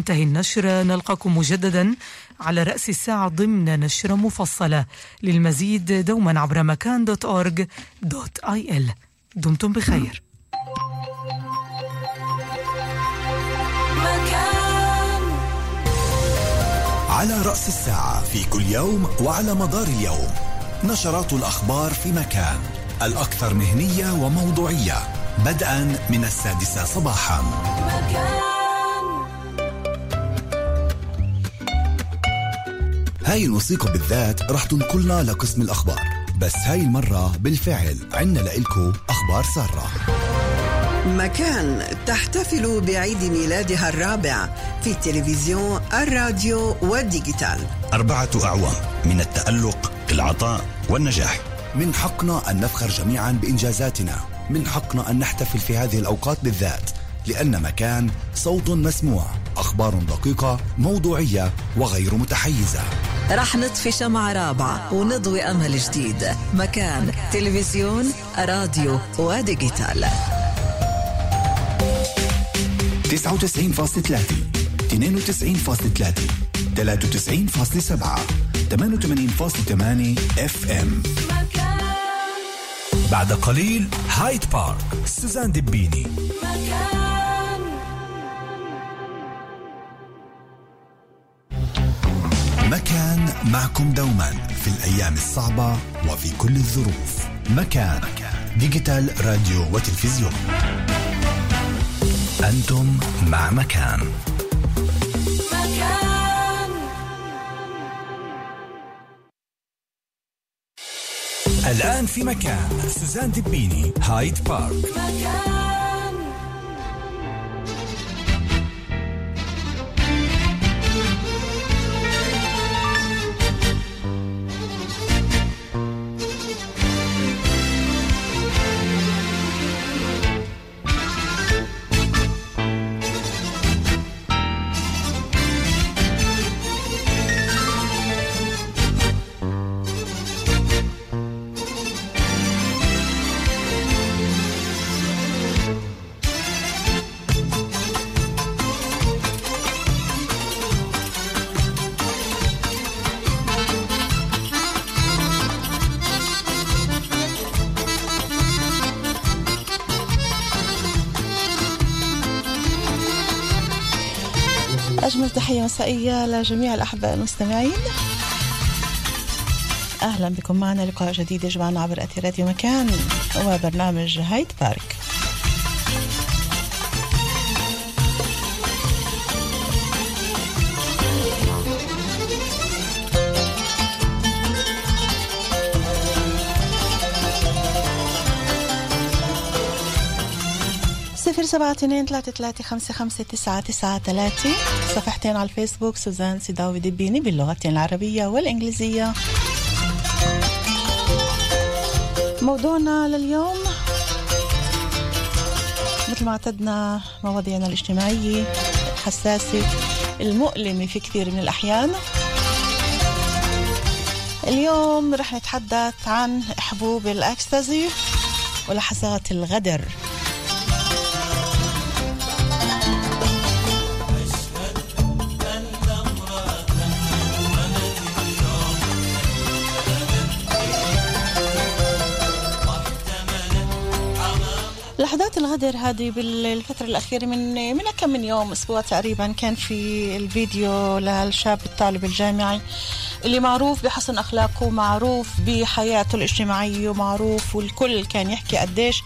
انتهي النشر. نلقاكم مجددا على رأس الساعة ضمن نشرة مفصلة. للمزيد دوما عبر مكان دوت أورج دوت آي إل. دمتم بخير. على رأس الساعة في كل يوم وعلى مدار اليوم نشرات الأخبار في مكان الأكثر مهنية وموضوعية. بدءا من السادسة صباحا. مكان هاي الموسيقى بالذات رح تنقلنا لقسم الأخبار بس هاي المرة بالفعل عنا لإلكو أخبار سارة. مكان تحتفل بعيد ميلادها الرابع في التلفزيون الراديو والديجيتال. أربعة أعوام من التألق العطاء والنجاح. من حقنا أن نفخر جميعا بإنجازاتنا من حقنا أن نحتفل في هذه الأوقات بالذات لأن مكان صوت مسموع. أخبار دقيقة موضوعية وغير متحيزة. رح نطفي شمعة رابعة ونضوي أمل جديد. مكان تلفزيون راديو وديجيتال. 99.3 92.3 93.7 88.8 FM بعد قليل هايد بارك سوزان دبيني مكان. معكم دوما في الأيام الصعبة وفي كل الظروف. مكان digital راديو وتلفزيون. أنتم مع مكان. مكان. الآن في مكان. سوزان دبيني هايد بارك. مكان. مسائية لجميع الأحباء المستمعين. أهلا بكم معنا لقاء جديد يجمعنا عبر أثير راديو مكان وبرنامج هايد بارك. سبعة اثنين ثلاثة ثلاثة خمسة خمسة تسعة تسعة ثلاثة. صفحتين على الفيسبوك سوزان سيداوي دبيني باللغتين العربية والإنجليزية. موضوعنا لليوم مثل ما اعتدنا مواضيعنا الاجتماعية الحساسة المؤلمة في كثير من الأحيان. اليوم رح نتحدث عن حبوب الأكستازي ولحظات الغدر. لحظات الغدر هذه بالفترة الأخيرة من من كم من يوم أسبوع تقريبا كان في الفيديو للشاب الطالب الجامعي اللي معروف بحسن أخلاقه ومعروف بحياته الاجتماعية ومعروف والكل كان يحكي قديش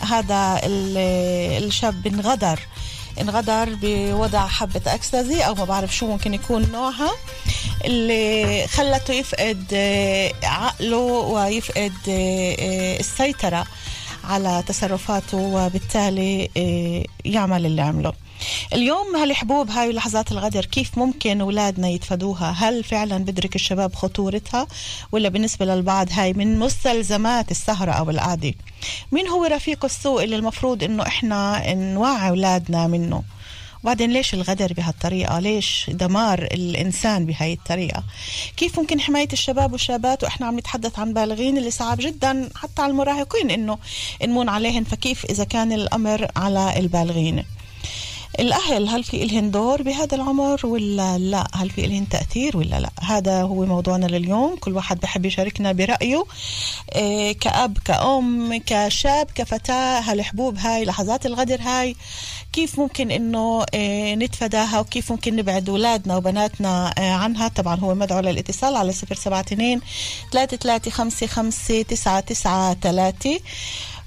هذا الشاب انغدر انغدر بوضع حبة أكستازي أو ما بعرف شو ممكن يكون نوعها اللي خلته يفقد عقله ويفقد السيطرة. على تصرفاته وبالتالي آه، يعمل اللي عمله. اليوم هالحبوب هاي لحظات الغدر كيف ممكن أولادنا يتفادوها؟ هل فعلا بدرك الشباب خطورتها؟ ولا بالنسبة للبعض هاي من مستلزمات السهرة أو القعدة؟ مين هو رفيق السوء اللي المفروض إنه إحنا نوعي أولادنا منه؟ وبعدين ليش الغدر بهالطريقة؟ ليش دمار الإنسان بهاي الطريقة؟ كيف ممكن حماية الشباب والشابات وإحنا عم نتحدث عن بالغين اللي صعب جدا حتى على المراهقين إنه نمون عليهن؟ فكيف إذا كان الأمر على البالغين؟ الأهل هل في إلهن دور بهذا العمر ولا لا؟ هل في إلهن تأثير ولا لا؟ هذا هو موضوعنا لليوم. كل واحد بحب يشاركنا برأيه. إيه كأب كأم كشاب كفتاة هالحبوب هاي لحظات الغدر هاي. كيف ممكن إنه إيه نتفاداها؟ وكيف ممكن نبعد أولادنا وبناتنا إيه عنها؟ طبعا هو مدعو للاتصال على 072 3355 993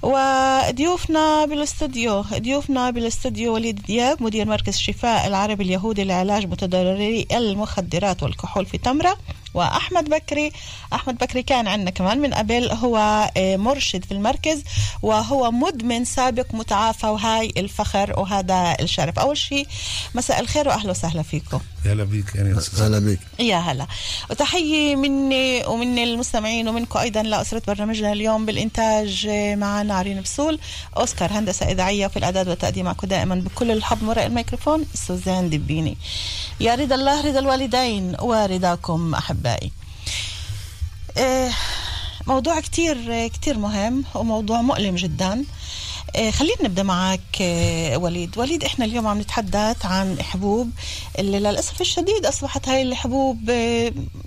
وضيوفنا بالاستوديو ضيوفنا بالاستوديو وليد دياب مدير مركز شفاء العربي اليهودي لعلاج متضرري المخدرات والكحول في تمرة وأحمد بكري. أحمد بكري كان عندنا كمان من قبل هو مرشد في المركز وهو مدمن سابق متعافى وهاي الفخر وهذا الشرف. أول شيء مساء الخير وأهلا وسهلا فيكم. هلا بيك يعني هلا بيك. يا هلا. وتحية مني ومن المستمعين ومنكم أيضا لأسرة برنامجنا اليوم بالإنتاج معنا عرين بسول أوسكار هندسة إذاعية في الأعداد والتقديم. معكم دائما بكل الحب وراء الميكروفون سوزان دبيني يا رضا الله رضا الوالدين ورضاكم أحبائي. موضوع كتير كتير مهم وموضوع مؤلم جدا. خلينا نبدأ معك وليد. وليد إحنا اليوم عم نتحدث عن حبوب اللي للأسف الشديد أصبحت هاي الحبوب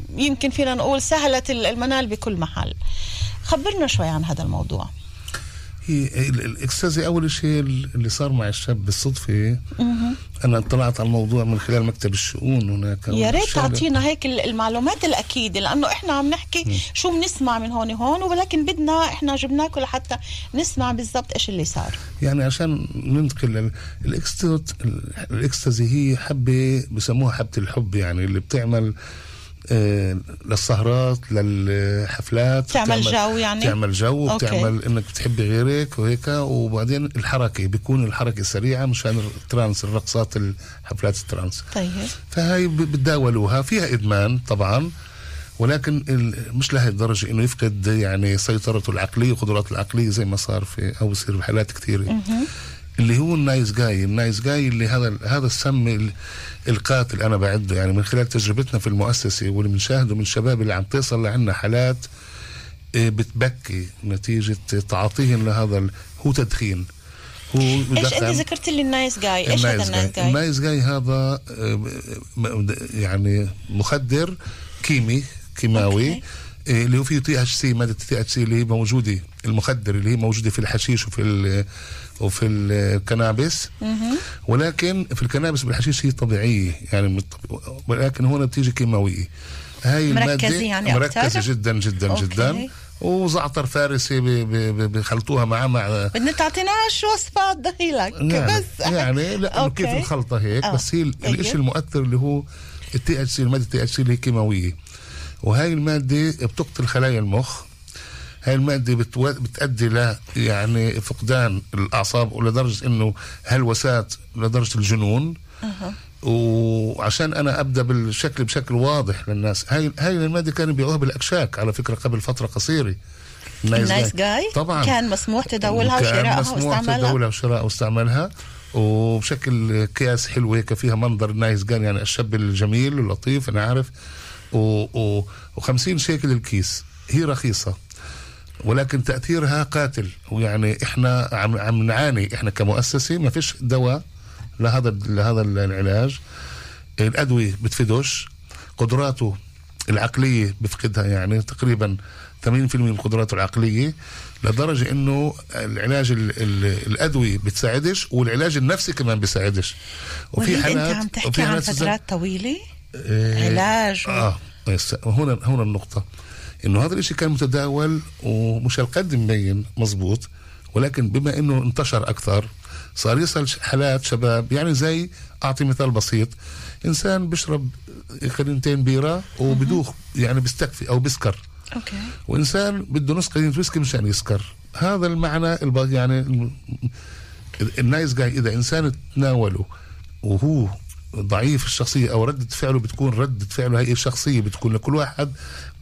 يمكن فينا نقول سهلت المنال بكل محل. خبرنا شوي عن هذا الموضوع. هي الإكستازي أول شيء اللي صار مع الشاب بالصدفة. أنا اطلعت على الموضوع من خلال مكتب الشؤون هناك. يا ريت تعطينا هيك المعلومات الأكيدة لأنه إحنا عم نحكي م. شو بنسمع من هون وهون ولكن بدنا إحنا جبناكم لحتى نسمع بالضبط إيش اللي صار. يعني عشان ننتقل الإكستازي هي حبة بسموها حبة الحب يعني اللي بتعمل للسهرات للحفلات تعمل جو يعني؟ تعمل جو وبتعمل إنك بتحبي غيرك وهيك. وبعدين الحركة بيكون الحركة سريعة مشان ال trance الرقصات الحفلات ال trance. طيب. فهي بتداولوها. فيها إدمان طبعا ولكن مش لهي الدرجة إنه يفقد يعني سيطرته العقلية وقدراته العقلية زي ما صار في أو بصير بحالات كثيرة اللي هو ال nice guy ال nice guy اللي هذا هذا السم القاتل أنا بعده. يعني من خلال تجربتنا في المؤسسة واللي بنشاهده من الشباب اللي عم تصل لعنا حالات بتبكي نتيجة تعاطيهم لهذا هو تدخين. هو إيش أنت ذكرت لي ال nice guy؟ إيش هذا ال nice guy؟ ال nice جاي هذا يعني مخدر كيمي كيماوي أوكي. اللي هو فيه THC ماده THC اللي هي موجودة المخدر اللي هي موجودة في الحشيش وفي وفي ال cannabis. ولكن في ال cannabis بالحشيش هي طبيعية يعني ولكن هون بتيجي كيماويه هاي مركزة يعني مركزة أكتر؟ جدا جدا أوكي. جدا. وزعتر فارسي بخلطوها مع مع بدنا تعطيناش وصفات دخيلك يعني بس. يعني لا أوكي. كيف الخلطة هيك أوه. بس هي الشيء المؤثر اللي هو ال THC المادة ال THC اللي هي كيماوية. وهي المادة بتقتل خلايا المخ. هاي المادة بتو... بتأدي ل يعني فقدان الأعصاب ولدرجة إنه هلوسات لدرجة الجنون. أه. وعشان أنا أبدأ بالشكل بشكل واضح للناس هاي هاي المادة كانوا بيبيعوها بالأكشاك على فكرة قبل فترة قصيرة. ال nice, ال nice guy طبعا. كان مسموح تداولها وشرائها مسموح تداولها وشرائها واستعمالها وبشكل اكياس حلو هيك فيها منظر nice guy يعني الشاب الجميل واللطيف أنا عارف. و, و... و50 شيكل الكيس هي رخيصة. ولكن تأثيرها قاتل. ويعني إحنا عم عم نعاني. إحنا كمؤسسة ما فيش دواء لهذا لهذا العلاج. الأدوية بتفيدوش. قدراته العقلية بفقدها يعني تقريبا 80% من قدراته العقلية لدرجة إنه العلاج ال ال الأدوية بتساعدش والعلاج النفسي كمان بيساعدش. وفي حالات أنت عم تحكي عن فترات طويلة؟ آه علاج و... آه هنا هنا النقطة. إنه هذا الإشي كان متداول ومش هالقد مبين مزبوط ولكن بما إنه انتشر أكثر صار يصل حالات شباب يعني زي أعطي مثال بسيط إنسان بيشرب قنينتين بيرة وبدوخ يعني بيستكفي أو بيسكر. أوكي. وإنسان بده نص قنينه ويسكي مشان يسكر. هذا المعنى يعني ال nice guy إذا إنسان تناوله وهو ضعيف الشخصية أو ردة فعله بتكون ردة فعله هي الشخصية بتكون لكل واحد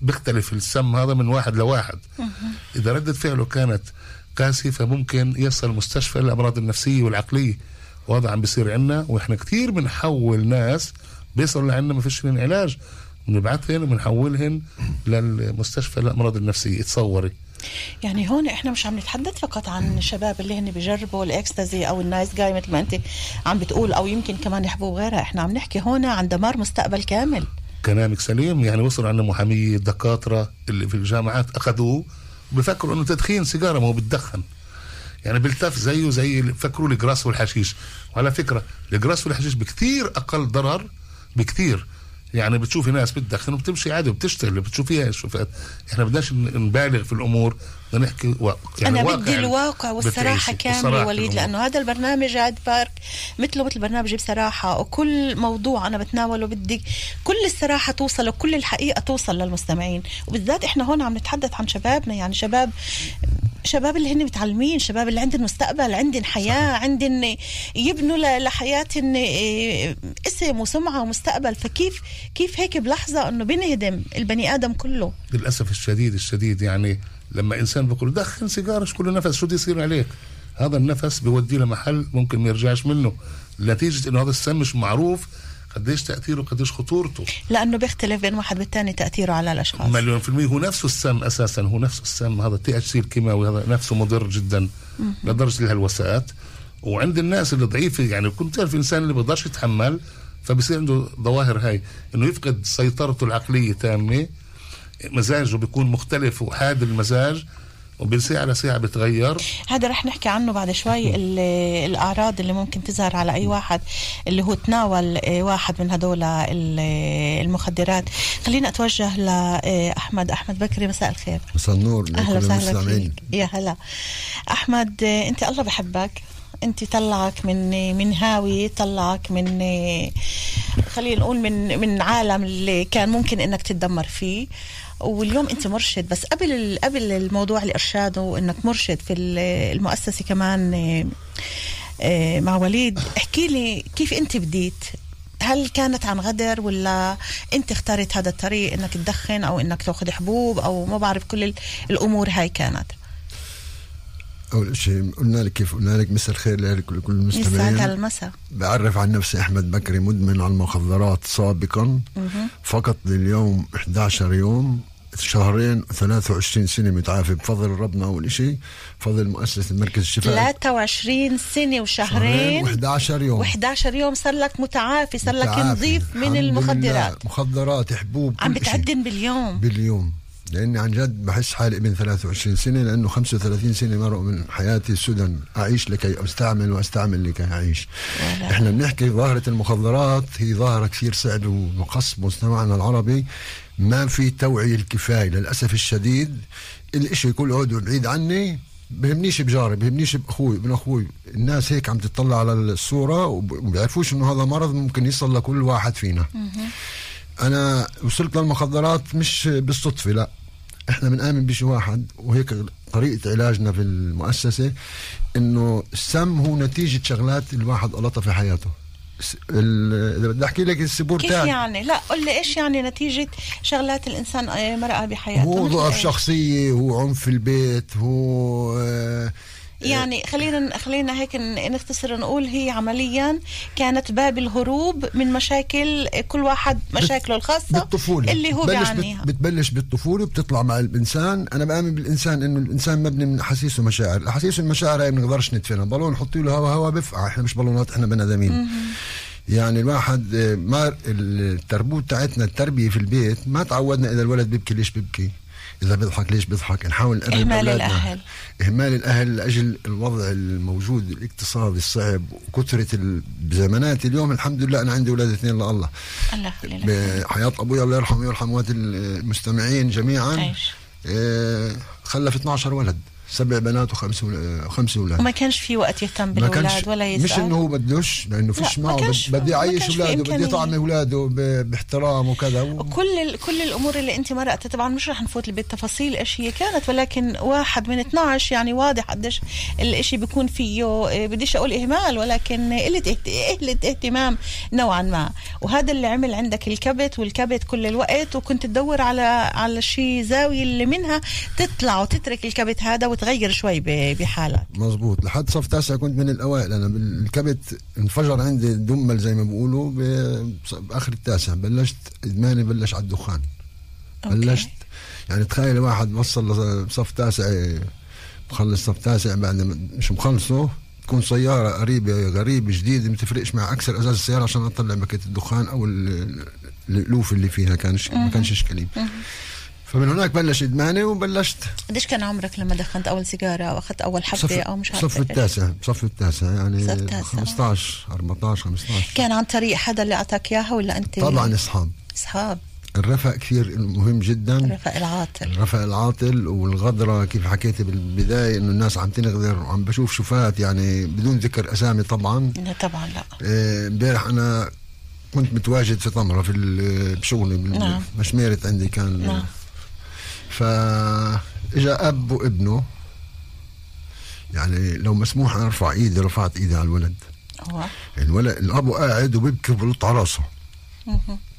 بيختلف السم هذا من واحد لواحد. إذا ردة فعله كانت قاسية فممكن يصل المستشفى للأمراض النفسية والعقلية. وهذا عم بيصير عنا وإحنا كثير بنحول ناس بيصلوا لعنا ما فيش علاج. بنبعثهن وبنحولهن للمستشفى للأمراض النفسية. تصوري يعني هون إحنا مش عم نتحدث فقط عن الشباب اللي هن بيجربوا الإكستازي أو النايس جاي مثل ما أنت عم بتقول أو يمكن كمان يحبوا غيرها. إحنا عم نحكي هون عن دمار مستقبل كامل. كلامك سليم. يعني وصل عندنا محامية دكاترة اللي في الجامعات أخذوه بفكروا إنه تدخين سيجارة ما هو بتدخن. يعني بيلتف زيه زي فكروا الجراس والحشيش. وعلى فكرة الجراس والحشيش بكثير أقل ضرر بكثير. يعني بتشوفي ناس بتدخن وبتمشي عادي وبتشتغل بتشوفيها شوفات إحنا بدناش نبالغ في الأمور بدنا نحكي و... يعني أنا بدي الواقع والصراحة كامله وليد لأنه هذا البرنامج عاد بارك مثله مثل برنامجي بصراحة وكل موضوع أنا بتناوله بدي كل الصراحة توصل وكل الحقيقة توصل للمستمعين. وبالذات إحنا هون عم نتحدث عن شبابنا يعني شباب شباب اللي هن متعلمين شباب اللي عندهم مستقبل عندهم حياة عندهم يبنوا لحياتهم إيه، اسم وسمعة ومستقبل. فكيف كيف هيك بلحظة إنه بنهدم البني آدم كله؟ للأسف الشديد الشديد يعني لما إنسان بيقول دخن سيجارة كل نفس شو بده يصير عليك؟ هذا النفس بيوديه لمحل ممكن ما يرجعش منه. نتيجة إنه هذا السم مش معروف قديش تأثيره قديش خطورته. لأنه بيختلف بين واحد والثاني تأثيره على الأشخاص. مليون في المية. هو نفسه السم أساسا هو نفسه السم. هذا ال THC الكيماوي هذا نفسه مضر جدا لدرجة الهلوسات وعند الناس اللي ضعيفة يعني كنت تعرف الانسان اللي بيقدرش يتحمل فبصير عنده ظواهر هاي إنه يفقد سيطرته العقلية تامه مزاجه بيكون مختلف وحاد المزاج وبين ساعة لساعة بتغير. هذا رح نحكي عنه بعد شوي الأعراض اللي ممكن تظهر على أي واحد اللي هو تناول آه، واحد من هدول المخدرات. خلينا أتوجه لأحمد أحمد. بكري مساء الخير. مساء النور. أهلا وسهلا يا هلا. أحمد آه، أنت الله بحبك. انت طلعك من من هاوي طلعك من خلينا نقول من من عالم اللي كان ممكن إنك تتدمر فيه. واليوم انت مرشد بس قبل قبل الموضوع الارشاد وانك مرشد في المؤسسة كمان آه، مع وليد احكي لي كيف انت بديت؟ هل كانت عن غدر ولا انت اخترت هذا الطريق إنك تدخن أو إنك تأخذ حبوب أو ما بعرف كل الأمور هاي كانت؟ أول شيء قلنا لك كيف قلنا لك مساء الخير لكل المستمعين. يسعد المساء. بعرف عن نفسي أحمد بكري مدمن على المخدرات سابقا. فقط لليوم 11 يوم شهرين 23 سنة متعافي. بفضل ربنا أول شيء بفضل مؤسسة مركز الشفاء. 23 سنة وشهرين. و11 يوم. و11 يوم صار لك متعافي صار لك نظيف من المخدرات. مخدرات حبوب عم بتعدن باليوم. باليوم. لأني عن جد بحس حالي ابن 23 سنة لأنه 35 سنة مرقوا من حياتي سدى. أعيش لكي أستعمل وأستعمل لكي أعيش. ولا. إحنا بنحكي ظاهرة المخدرات هي ظاهرة كثير صعبه ومقص مجتمعنا العربي. ما في توعية الكفاية للأسف الشديد. الإشي يكون عضو بعيد عني بهمنيش بجاري بهمنيش بأخوي ابن أخوي. الناس هيك عم تطلع على الصورة وبيعرفوش إنه هذا مرض ممكن يصل لكل واحد فينا. أنا وصلت للمخدرات مش بالصدفة لا. إحنا بنآمن بشيء واحد وهيك طريقة علاجنا في المؤسسة إنه السم هو نتيجة شغلات الواحد غلطها في حياته. إذا بدي أحكي لك السبور كيف تاعي. يعني؟ لا قل لي إيش يعني نتيجة شغلات الإنسان آه، مرأة بحياته؟ هو ضعف شخصية هو عنف في البيت هو آه يعني خلينا خلينا هيك نختصر نقول هي عمليا كانت باب الهروب من مشاكل كل واحد مشاكله الخاصة بالطفولة. اللي هو بيعانيها. بتبلش بالطفولة وبتطلع مع الإنسان. أنا بآمن بالإنسان إنه الإنسان مبني من احاسيس ومشاعر. الأحاسيس والمشاعر هاي ما بنقدرش ندفنها. بالون نحط له هوا هوا بفقع. إحنا مش بالونات إحنا بني آدمين. يعني الواحد ما التربوت تاعتنا التربية في البيت ما تعودنا إذا الولد بيبكي ليش بيبكي؟ إذا بيضحك ليش بيضحك؟ نحاول نقرب إهمال الأهل. إهمال الأهل لأجل الوضع الموجود الاقتصادي الصعب وكثره بزمانات اليوم الحمد لله أنا عندي أولاد اثنين لله. الله بحياه أبوي الله يرحمه ويرحم المستمعين جميعا. آه خلف 12 ولد. سبع بنات وخمس خمس أولاد. وما كانش في وقت يهتم بالأولاد ولا يسال مش إنه هو بدوش لأنه فيش معه بدي يعيش أولاده بدي يطعم أولاده باحترام وكذا. و... كل كل الأمور اللي أنت مرقتها طبعا مش رح نفوت بالتفاصيل إيش هي كانت ولكن واحد من 12 يعني واضح قديش الإشي بيكون فيه إيه، بديش أقول إهمال ولكن قلة قلة اهتمام نوعا ما. وهذا اللي عمل عندك الكبت والكبت كل الوقت وكنت تدور على على شيء زاوية اللي منها تطلع وتترك الكبت هذا وت تغير شوي بحالك. مزبوط لحد صف تاسع كنت من الأوائل. أنا بالكبت انفجر عندي دمل زي ما بيقولوا بآخر التاسع. بلشت إدماني بلش على الدخان. أوكي. بلشت. يعني تخيل واحد وصل لصف تاسع مخلص صف تاسع بعد مش مخلصه تكون سيارة قريبة غريبة جديدة ما تفرقش معي أكسر أزاز السيارة عشان أطلع باكيت الدخان أو ال- الألوف اللي فيها. كانش ما كانش إشكالي فمن هناك بلش إدماني وبلشت قديش كان عمرك لما دخنت أول سيجارة أو اخذت أول حبة أو مش عارفه صف؟ التاسع صف التاسع يعني صف التاسع. 15 14 15 كان عن طريق حدا اللي أعطاك إياها ولا أنت طبعا أصحاب اصحاب الرفق كثير مهم جدا رفاق العاطل الرفق العاطل والغدرة كيف حكيت بالبداية إنه الناس عم تنغدر وعم بشوف شوفات يعني بدون ذكر أسامي طبعا لا طبعا لا إيه، امبارح أنا كنت متواجد في طمرة في بشغلي نعم. بمشميرة عندي كان نعم. فإجا أب وابنه يعني لو مسموح أنا أرفع إيدي رفعت إيدي على الولد. هو الولد الأب قاعد وبيبكي وبلطم على راسه.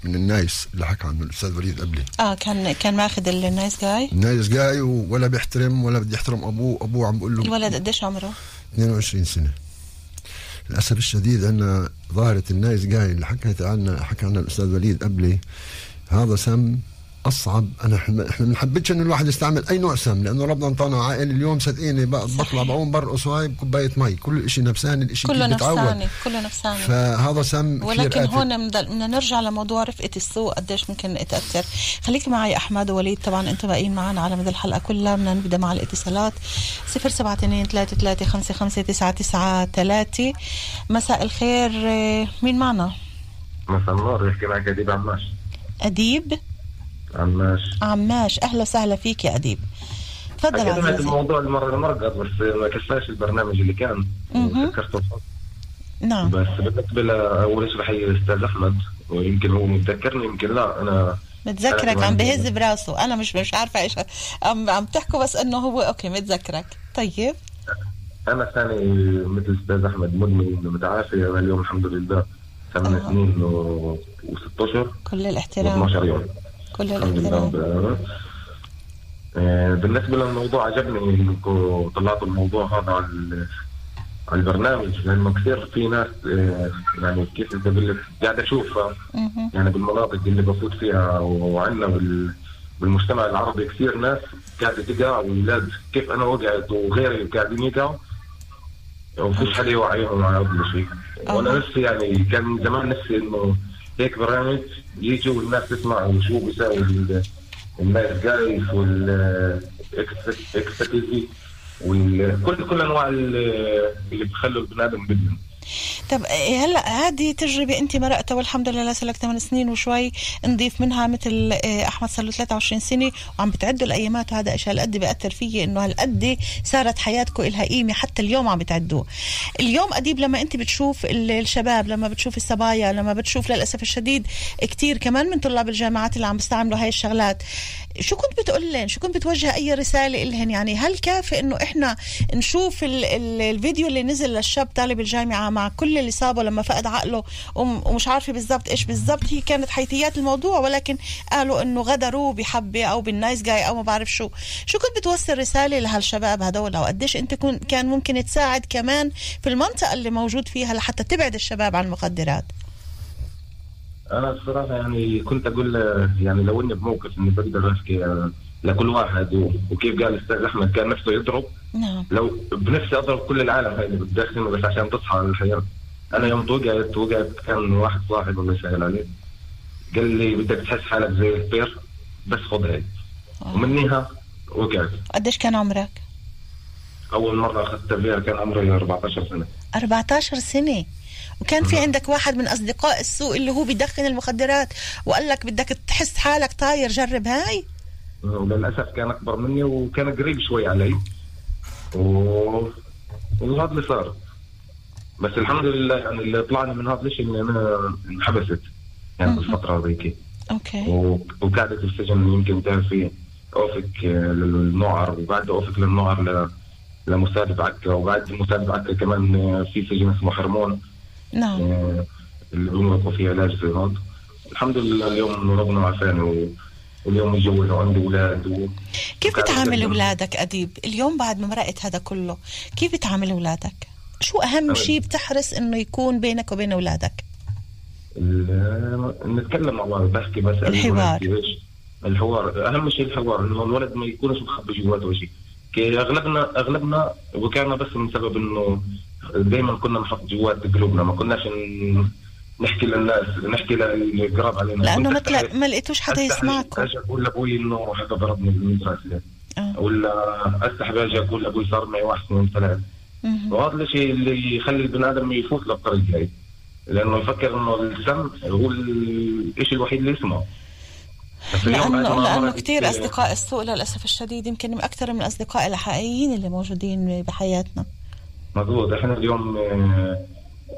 من ال nice اللي حكى عنه الأستاذ وليد قبلي. آه كان كان ماخذ ال nice guy؟ ال nice guy ولا بيحترم ولا بده يحترم أبوه. أبوه عم بقول له الولد قديش عمره؟ 22 سنة. للأسف الشديد عندنا ظاهرة ال nice guy اللي حكيت عنها حكى عنها الأستاذ وليد قبلي هذا سم أصعب. أنا إحنا ما بنحبش انه الواحد يستعمل أي نوع سم لأنه ربنا انطانا عقل. اليوم صدقيني بطلع بقوم برقص هاي بكوباية مي. كل شيء نفساني الشيء كله نفساني كله نفساني. فهذا سم ولكن. هون بدنا نرجع لموضوع رفقة السوق قديش ممكن تأثر خليك معي أحمد ووليد طبعا أنتم باقيين معنا على مدى الحلقة كلها. بدنا نبدأ مع الاتصالات. 072 33 55 993 مساء الخير آه، مين معنا؟ مساء النور. يحكي معك أديب عماش. أديب؟ عماش. عماش أهلا وسهلا فيك يا أديب. تفضل عزيزي. الموضوع المرة المرقط بس ما كفاش البرنامج اللي كان. الصوت نعم. بس بالنسبة لأول شيء بحيي الأستاذ أحمد ويمكن هو متذكرني يمكن لا أنا متذكرك عم بهز براسه. أنا مش مش عارفة إيش عم عم تحكوا بس إنه هو أوكي متذكرك. طيب. أنا ثاني مثل الأستاذ أحمد مدمن متعافي أنا اليوم الحمد لله ثمان آه. سنين وست أشهر كل الاحترام. و12 يوم. كل الحمد لله رب العالمين. آه، بالنسبة للموضوع عجبني انكم طلعتوا الموضوع هذا على ال- على البرنامج لأنه كثير في ناس آه، يعني كيف بدي أقول لك قاعد أشوفها. يعني بالمناطق اللي بفوت فيها وعندنا بال بالمجتمع العربي كثير ناس قاعدة تقع واولاد كيف أنا وقعت وغيري قاعدين يقعوا وفيش حدا يوعيهم على هذا الشيء وأنا. نفسي يعني كان زمان نفسي إنه هيك برامج يجوا والناس تسمع وشو بيساوي ال- الناس جايز والاكسترا تيفي وكل كل انواع ال- اللي بخلوا البني آدم بدهم طب إيه هلا هذه تجربة أنت مرقتها والحمد لله صار لك 8 سنين وشوي نضيف منها مثل إيه، أحمد صار له 23 سنة وعم بتعدوا الأيامات وهذا إيش هالقد بيأثر فيي إنه هالقد صارت حياتكم إلها قيمة حتى اليوم عم بتعدوه. اليوم أديب لما أنت بتشوف ال- الشباب لما بتشوف الصبايا لما بتشوف للأسف الشديد كتير كمان من طلاب الجامعات اللي عم بيستعملوا هاي الشغلات. شو كنت بتقول لهم شو كنت بتوجه أي رسالة إلهن؟ يعني هل كافي إنه إحنا نشوف ال ال الفيديو اللي نزل للشاب طالب الجامعة مع كل اللي صابه لما فقد عقله وم- ومش عارفة بالضبط إيش بالضبط. هي كانت حيثيات الموضوع ولكن قالوا إنه غدروا بحبة أو بالنايس جاي أو ما بعرف شو. شو كنت بتوصل رسالة لهالشباب هدول؟ أو قديش كن كان ممكن تساعد كمان في المنطقة اللي موجود فيها لحتى تبعد الشباب عن المخدرات؟ أنا الصراحه يعني كنت أقول يعني لو إني بموقف إني بقدر أحكي لكل واحد وكيف قال الأستاذ أحمد كان نفسه يضرب. نعم. لو بنفسي أضرب كل العالم هاي اللي بتدخن بس عشان تصحى على الحياة أنا يوم وقعت وقعت كان واحد صاحب الله يسهل عليه. قال لي بدك تحس حالك زي الطير بس خذ هاي. ومنيها وقعت. قديش كان عمرك؟ أول مرة اخذتها فيها كان عمري 14 سنة. 14 سنة. وكان في عندك واحد من أصدقاء السوق اللي هو بيدخن المخدرات وقال لك بدك تحس حالك طاير جرب هاي. وللأسف كان أكبر مني وكان قريب شوي علي. و... وهذا اللي صار. بس الحمد لله يعني اللي طلعنا من هذا الشيء اني أنا انحبست يعني بالفترة هذيك. أوكي. و- وقعدت السجن يمكن تعرفي أوفك للنوعر وبعد أوفك للنوعر ل... لمساعد بعكا وبعد مساعد بعكا كمان في سجن اسمه حرمون. نعم. آه، اللي بيمرقوا فيه علاج زي هذا الحمد لله اليوم ربنا عافاني و... واليوم متجوز وعندي أولاد. كيف بتعامل أخدم. أولادك أديب اليوم بعد ما مرقت هذا كله كيف بتعامل أولادك شو أهم شيء بتحرص إنه يكون بينك وبين أولادك ال- نتكلم مع بعض بحكي بسأل الحوار. الحوار أهم شيء الحوار إنه الولد ما يكونش مخبي جواته شيء اغلبنا أغلبنا وكان بس من سبب إنه دائما كنا نحط جوات قلوبنا ما كناش ن- نحكي للناس نحكي للقراب علينا. لأنه مثل ما لقيتوش حدا يسمعكم. أجي أقول لأبوي إنه حدا ضربني بالمدرسة آه. ولا استحي أجي أقول لأبوي صار معي واحد اثنين ثلاث. وهذا الشيء اللي يخلي البني آدم يفوت للطريق هاي. لأنه يفكر إنه السم هو الشيء الوحيد اللي يسمعه. لأنه ما لأنه كثير أصدقاء السوء للأسف الشديد يمكن من أكثر من الأصدقاء الحقيقيين اللي موجودين بحياتنا. مضبوط. إحنا اليوم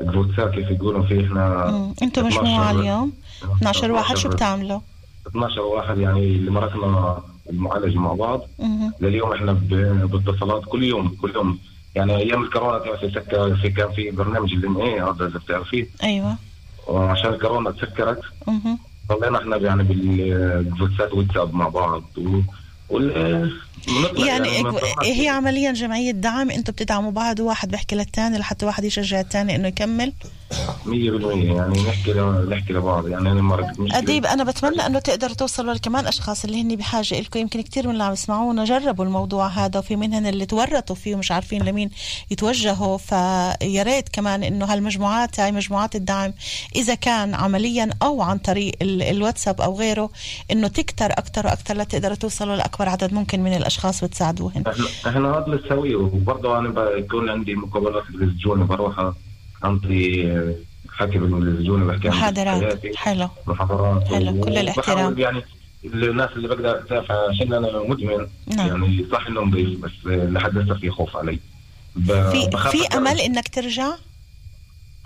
الواتساب كيف يقولوا فيه إحنا. أنتم 12 مجموعه اليوم 12 واحد شو بتعملوا؟ 12 واحد يعني اللي مرقنا المعالجه مع بعض. لليوم إحنا باتصالات كل يوم كل يوم يعني أيام الكورونا في سكر في كان في برنامج الام اي هذا إذا بتعرفيه أيوه وعشان الكورونا تسكرت. ضلينا إحنا يعني بالفوتسات واتساب مع بعض و... يعني ما بنطلعش. هي عمليا جمعية دعم أنتم بتدعموا بعض وواحد بيحكي للثاني لحتى واحد يشجع الثاني إنه يكمل 100% يعني نحكي ل... نحكي لبعض يعني أنا مشكلة. أديب أنا بتمنى أنه تقدروا توصلوا لكمان أشخاص اللي هن بحاجة لكم يمكن كثير من اللي عم يسمعونا جربوا الموضوع هذا وفي منهم اللي تورطوا فيه ومش عارفين لمين يتوجهوا. فيا ريت كمان إنه هالمجموعات هاي مجموعات الدعم إذا كان عمليا أو عن طريق ال- الواتساب أو غيره إنه تكتر أكتر وأكتر لتقدروا توصلوا لأكبر عدد ممكن من الأشخاص وتساعدوهم إحنا إحنا هذا اللي نسويه وبرضه أنا بكون عندي مقابلات بالسجون بروح انطي حكي بالسجون بحكي عن محاضرات حلو محاضرات حلو، كل الاحترام. يعني الناس اللي بقدر أتابع عشان أنا مدمن نعم. يعني صح إنه نضيف بس لحد هسه في خوف علي في في. أمل إنك ترجع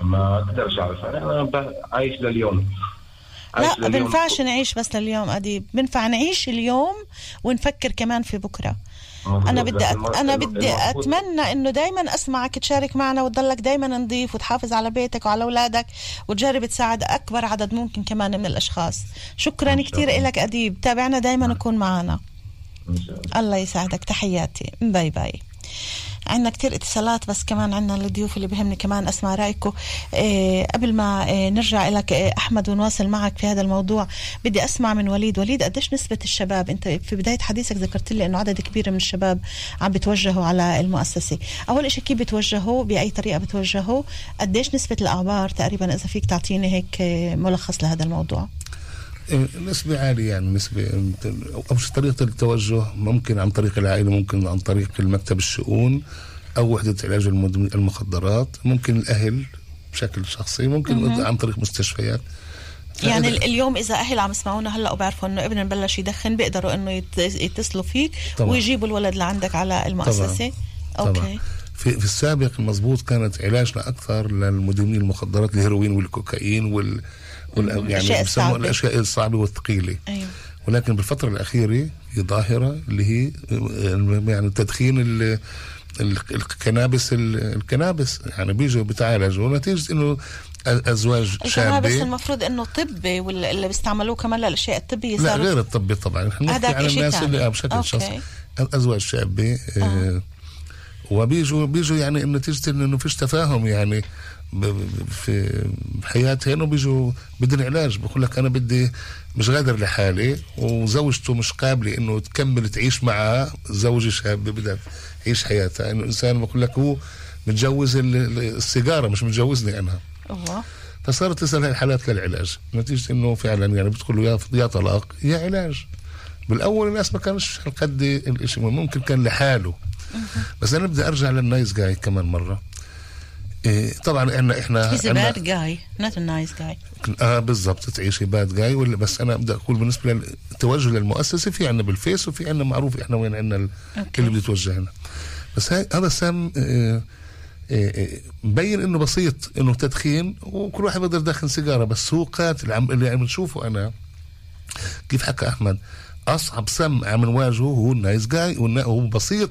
ما أقدرش اعرف أنا عايش لليوم عايش لا. بنفعش نعيش بس لليوم أديب بنفع نعيش اليوم ونفكر كمان في بكرة مظبوط. أنا بدي أت... أنا بدي أتمنى إنه دائما أسمعك تشارك معنا وتضلك دائما نظيف وتحافظ على بيتك وعلى أولادك وتجرب تساعد أكبر عدد ممكن كمان من الأشخاص. شكرا كثير. لك أديب. تابعنا دائما وكون معنا. الله. يسعدك تحياتي. باي باي. عندنا كتير اتصالات بس كمان عندنا الضيوف اللي بهمني كمان أسمع رايكم إيه قبل ما إيه نرجع لك إيه أحمد ونواصل معك في هذا الموضوع بدي أسمع من وليد. وليد قديش نسبة الشباب؟ أنت في بداية حديثك ذكرت لي إنه عدد كبير من الشباب عم بتوجهوا على المؤسسة. أول شيء كيف بتوجهوا؟ بأي طريقة بتوجهوا؟ قديش نسبة الأعمار تقريبا إذا فيك تعطيني هيك إيه، ملخص لهذا الموضوع؟ نسبة عالية يعني نسبة أو طريقة التوجه؟ ممكن عن طريق العائلة ممكن عن طريق المكتب الشؤون أو وحدة علاج المخدرات ممكن الأهل بشكل شخصي ممكن عن طريق مستشفيات. يعني اليوم إذا أهل عم يسمعونا هلأ وبعرفوا إنه ابن بلش يدخن بيقدروا إنه يت- يتصلوا فيك طبعاً. ويجيبوا الولد لعندك على المؤسسة. طبعا. أوكي. في, في السابق المضبوط كانت علاجنا أكثر للمدمنين المخدرات الهيروين والكوكايين وال, وال يعني بسموها. الأشياء الصعبة والثقيلة أيوه ولكن بالفترة الأخيرة في ظاهرة اللي هي آه، يعني تدخين ال ال- الكنابس ال- الكنابس يعني بيجوا بتعالجوا نتيجة إنه أزواج شابة المفروض إنه طبي واللي بيستعملوه كمان للأشياء الطبية لا غير الطبي طبعا إحنا بنحكي عن الناس. اللي آه، بشكل. شخصي أزواج شابة آه. وبيجوا بيجوا يعني نتيجه إنه فيش تفاهم يعني في بحياتهن وبيجوا بدهم علاج. بقول لك أنا بدي مش قادر لحالي وزوجته مش قابلة إنه تكمل تعيش معها زوجة شابة بدها تعيش حياتها. إنه إنسان بقول لك هو متجوز ال- ال- السيجارة مش متجوزني أنا. الله فصارت تسأل الحالات للعلاج. نتيجة إنه فعلا يعني بتقول له يا يا طلاق يا علاج. بالأول الناس ما كانش هالقد الشيء ممكن كان لحاله. بس أنا بدي أرجع لل nice guy كمان مرة. إيه طبعا إحنا إحنا he's bad guy not a nice guy آه بالضبط تعيشي bad guy ولا بس أنا بدي أقول بالنسبة للتوجه للمؤسسة في عندنا بالفيس وفي عندنا معروف إحنا وين عندنا أوكي. اللي بده يتوجهنا بس هاي هذا سم آه، آه، آه، مبين إنه بسيط إنه تدخين وكل واحد بيقدر يدخن سيجارة بس هو قاتل. عم اللي عم نشوفه أنا كيف حكى أحمد؟ أصعب سم عم نواجهه هو النايس جاي وهو بسيط.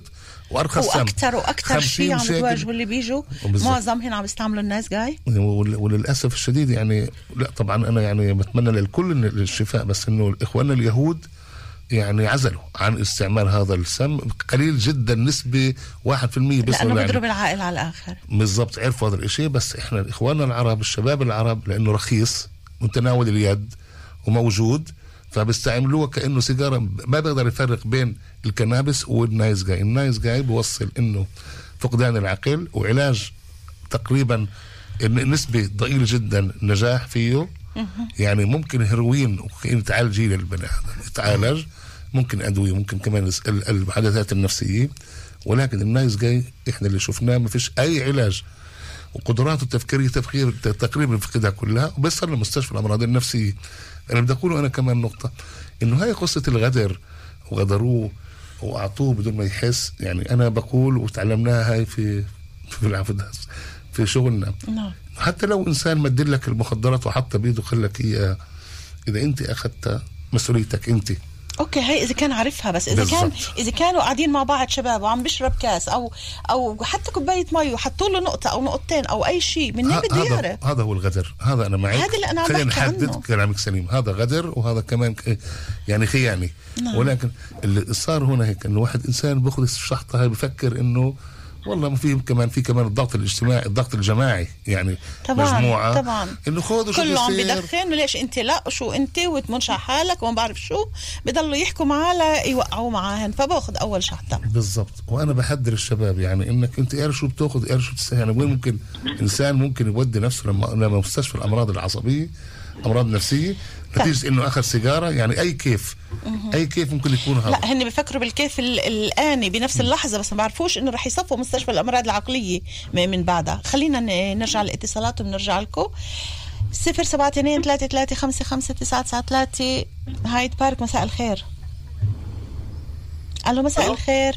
وأرخص وأكثر وأكثر 50 شيء عم شيكل. تواجهوا اللي بيجوا. معظمهم عم يستعملوا الناس جاي. ول- وللأسف الشديد يعني لا طبعا أنا يعني بتمنى للكل الشفاء بس إنه اخواننا اليهود يعني عزلوا عن استعمال هذا السم. قليل جدا نسبة 1% بس لأنه يعني. بيضرب العائل على الآخر. بالضبط عرفوا هذا الشيء بس إحنا اخواننا العرب الشباب العرب لأنه رخيص متناول اليد وموجود. فبيستعملوها كأنه سيجارة. ما بيقدر يفرق بين ال cannabis وال Nice Guy. ال Nice Guy بيوصل إنه فقدان العقل وعلاج تقريبا نسبة ضئيلة جدا نجاح فيه. يعني ممكن هيروين تعالجي للبني آدم. يتعالج. ممكن أدوية ممكن كمان العادات النفسية. ولكن ال Nice Guy إحنا اللي شفناه ما فيش أي علاج. وقدراته التفكيرية تفكير تقريبا فقدها كلها. وبيصل لمستشفى الأمراض النفسية. أنا بدي أقول أنا كمان نقطة إنه هاي قصة الغدر وغدروه وأعطوه بدون ما يحس يعني أنا بقول وتعلمناها هاي في في في شغلنا نعم. حتى لو إنسان مد لك المخدرات وحط بيده خلك إياها إذا أنت اخذت مسؤوليتك أنت أوكي هي إذا كان عارفها بس إذا بالزبط. كان إذا كانوا قاعدين مع بعض شباب وعم بيشرب كاس أو أو حتى كوباية مي وحطوا له نقطة أو نقطتين أو أي شيء من بده يعرف هذا هو الغدر هذا أنا معك هذا اللي أنا عم بحكي عنه كلامك سليم هذا غدر وهذا كمان يعني خيانة نعم. ولكن اللي صار هنا هيك إنه واحد إنسان بياخذ الشحطة هاي بفكر إنه والله في كمان في كمان الضغط الاجتماعي الضغط الجماعي يعني طبعا مجموعة. طبعا. إنه خذوا شو كله عم بدخن وليش أنت لا؟ شو أنت؟ وتمنش على حالك وما بعرف شو. بضلوا يحكوا معاه ليوقعوا معاهن فباخذ أول شحطه بالضبط. وأنا بحذر الشباب يعني إنك أنت اعرف شو بتاخذ اعرف شو تستاهل يعني وين ممكن إنسان ممكن يودي نفسه لما لما مستشفى الأمراض العصبية أمراض نفسية نتيجة إنه اخذ سيجارة يعني أي كيف؟ أي كيف ممكن يكون هذا؟ لا هن بيفكروا بالكيف الآني بنفس اللحظة بس ما بعرفوش إنه رح يصفوا مستشفى الأمراض العقلية من بعدها. خلينا نرجع الاتصالات وبنرجع لكم. صفر سبعة اثنين ثلاثة ثلاثة خمسة خمسة تسعة تسعة ثلاثة. هايد بارك مساء الخير. ألو مساء. الخير.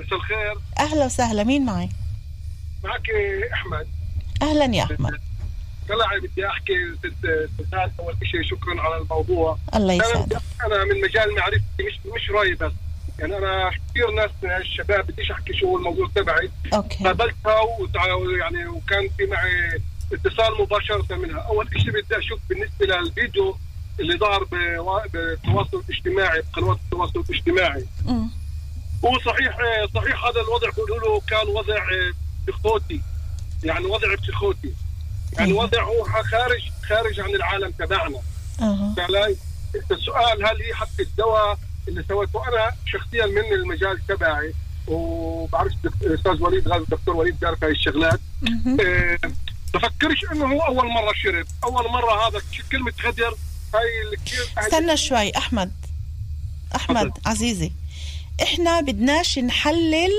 مساء الخير. أهلا وسهلا مين معي؟ معك أحمد. أهلا يا أحمد. طلع بدي أحكي أستاذ أول شيء شكرا على الموضوع. الله يسعدك. أنا من مجال معرفتي مش مش راي بس. يعني أنا كثير ناس من الشباب بديش أحكي شو الموضوع تبعي. أوكي. قابلتها ويعني وكان في معي اتصال مباشرة منها. أول شيء بدي أشوف بالنسبة للفيديو اللي ظهر بالتواصل الاجتماعي بقنوات التواصل الاجتماعي. م. هو صحيح صحيح هذا الوضع بيقولوا له كان وضع بسيخوتي يعني وضع بسيخوتي يعني وضع هو خارج خارج عن العالم تبعنا أه. السؤال هل هي حتى الدواء اللي سويته؟ أنا شخصيا من المجال تبعي وبعرف الاستاذ وليد غازي الدكتور وليد بيعرف هاي الشغلات. أه بفكرش إنه هو أول مرة شرب. أول مرة هذا كلمة غدر هاي كثير استنى شوي أحمد. أحمد حضر. عزيزي إحنا بدناش نحلل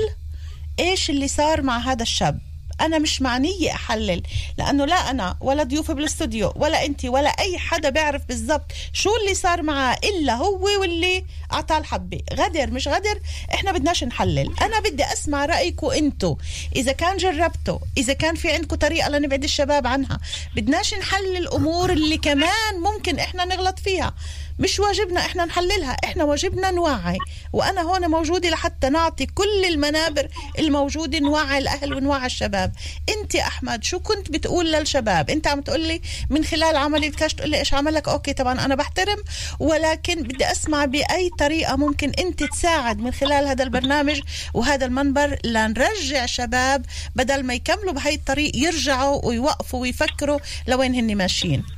إيش اللي صار مع هذا الشاب. أنا مش معنية أحلل لأنه لا أنا ولا ضيوفي بالاستوديو ولا انت ولا أي حدا بيعرف بالضبط شو اللي صار معاه إلا هو واللي أعطاه الحبة. غدر مش غدر إحنا بدناش نحلل. أنا بدي أسمع رايكم أنتم إذا كان جربتوا إذا كان في عندكم طريقة لنبعد الشباب عنها. بدناش نحلل الأمور اللي كمان ممكن إحنا نغلط فيها. مش واجبنا إحنا نحللها إحنا واجبنا نوعي. وأنا هون موجودة لحتى نعطي كل المنابر الموجودة نوعي الأهل ونوعي الشباب. أنت أحمد شو كنت بتقول للشباب؟ أنت عم تقول لي من خلال عملي الكاش تقول لي إيش عملك؟ أوكي طبعا أنا بحترم ولكن بدي أسمع بأي طريقة ممكن أنت تساعد من خلال هذا البرنامج وهذا المنبر لنرجع شباب بدل ما يكملوا بهي الطريق يرجعوا ويوقفوا ويفكروا لوين هن ماشيين.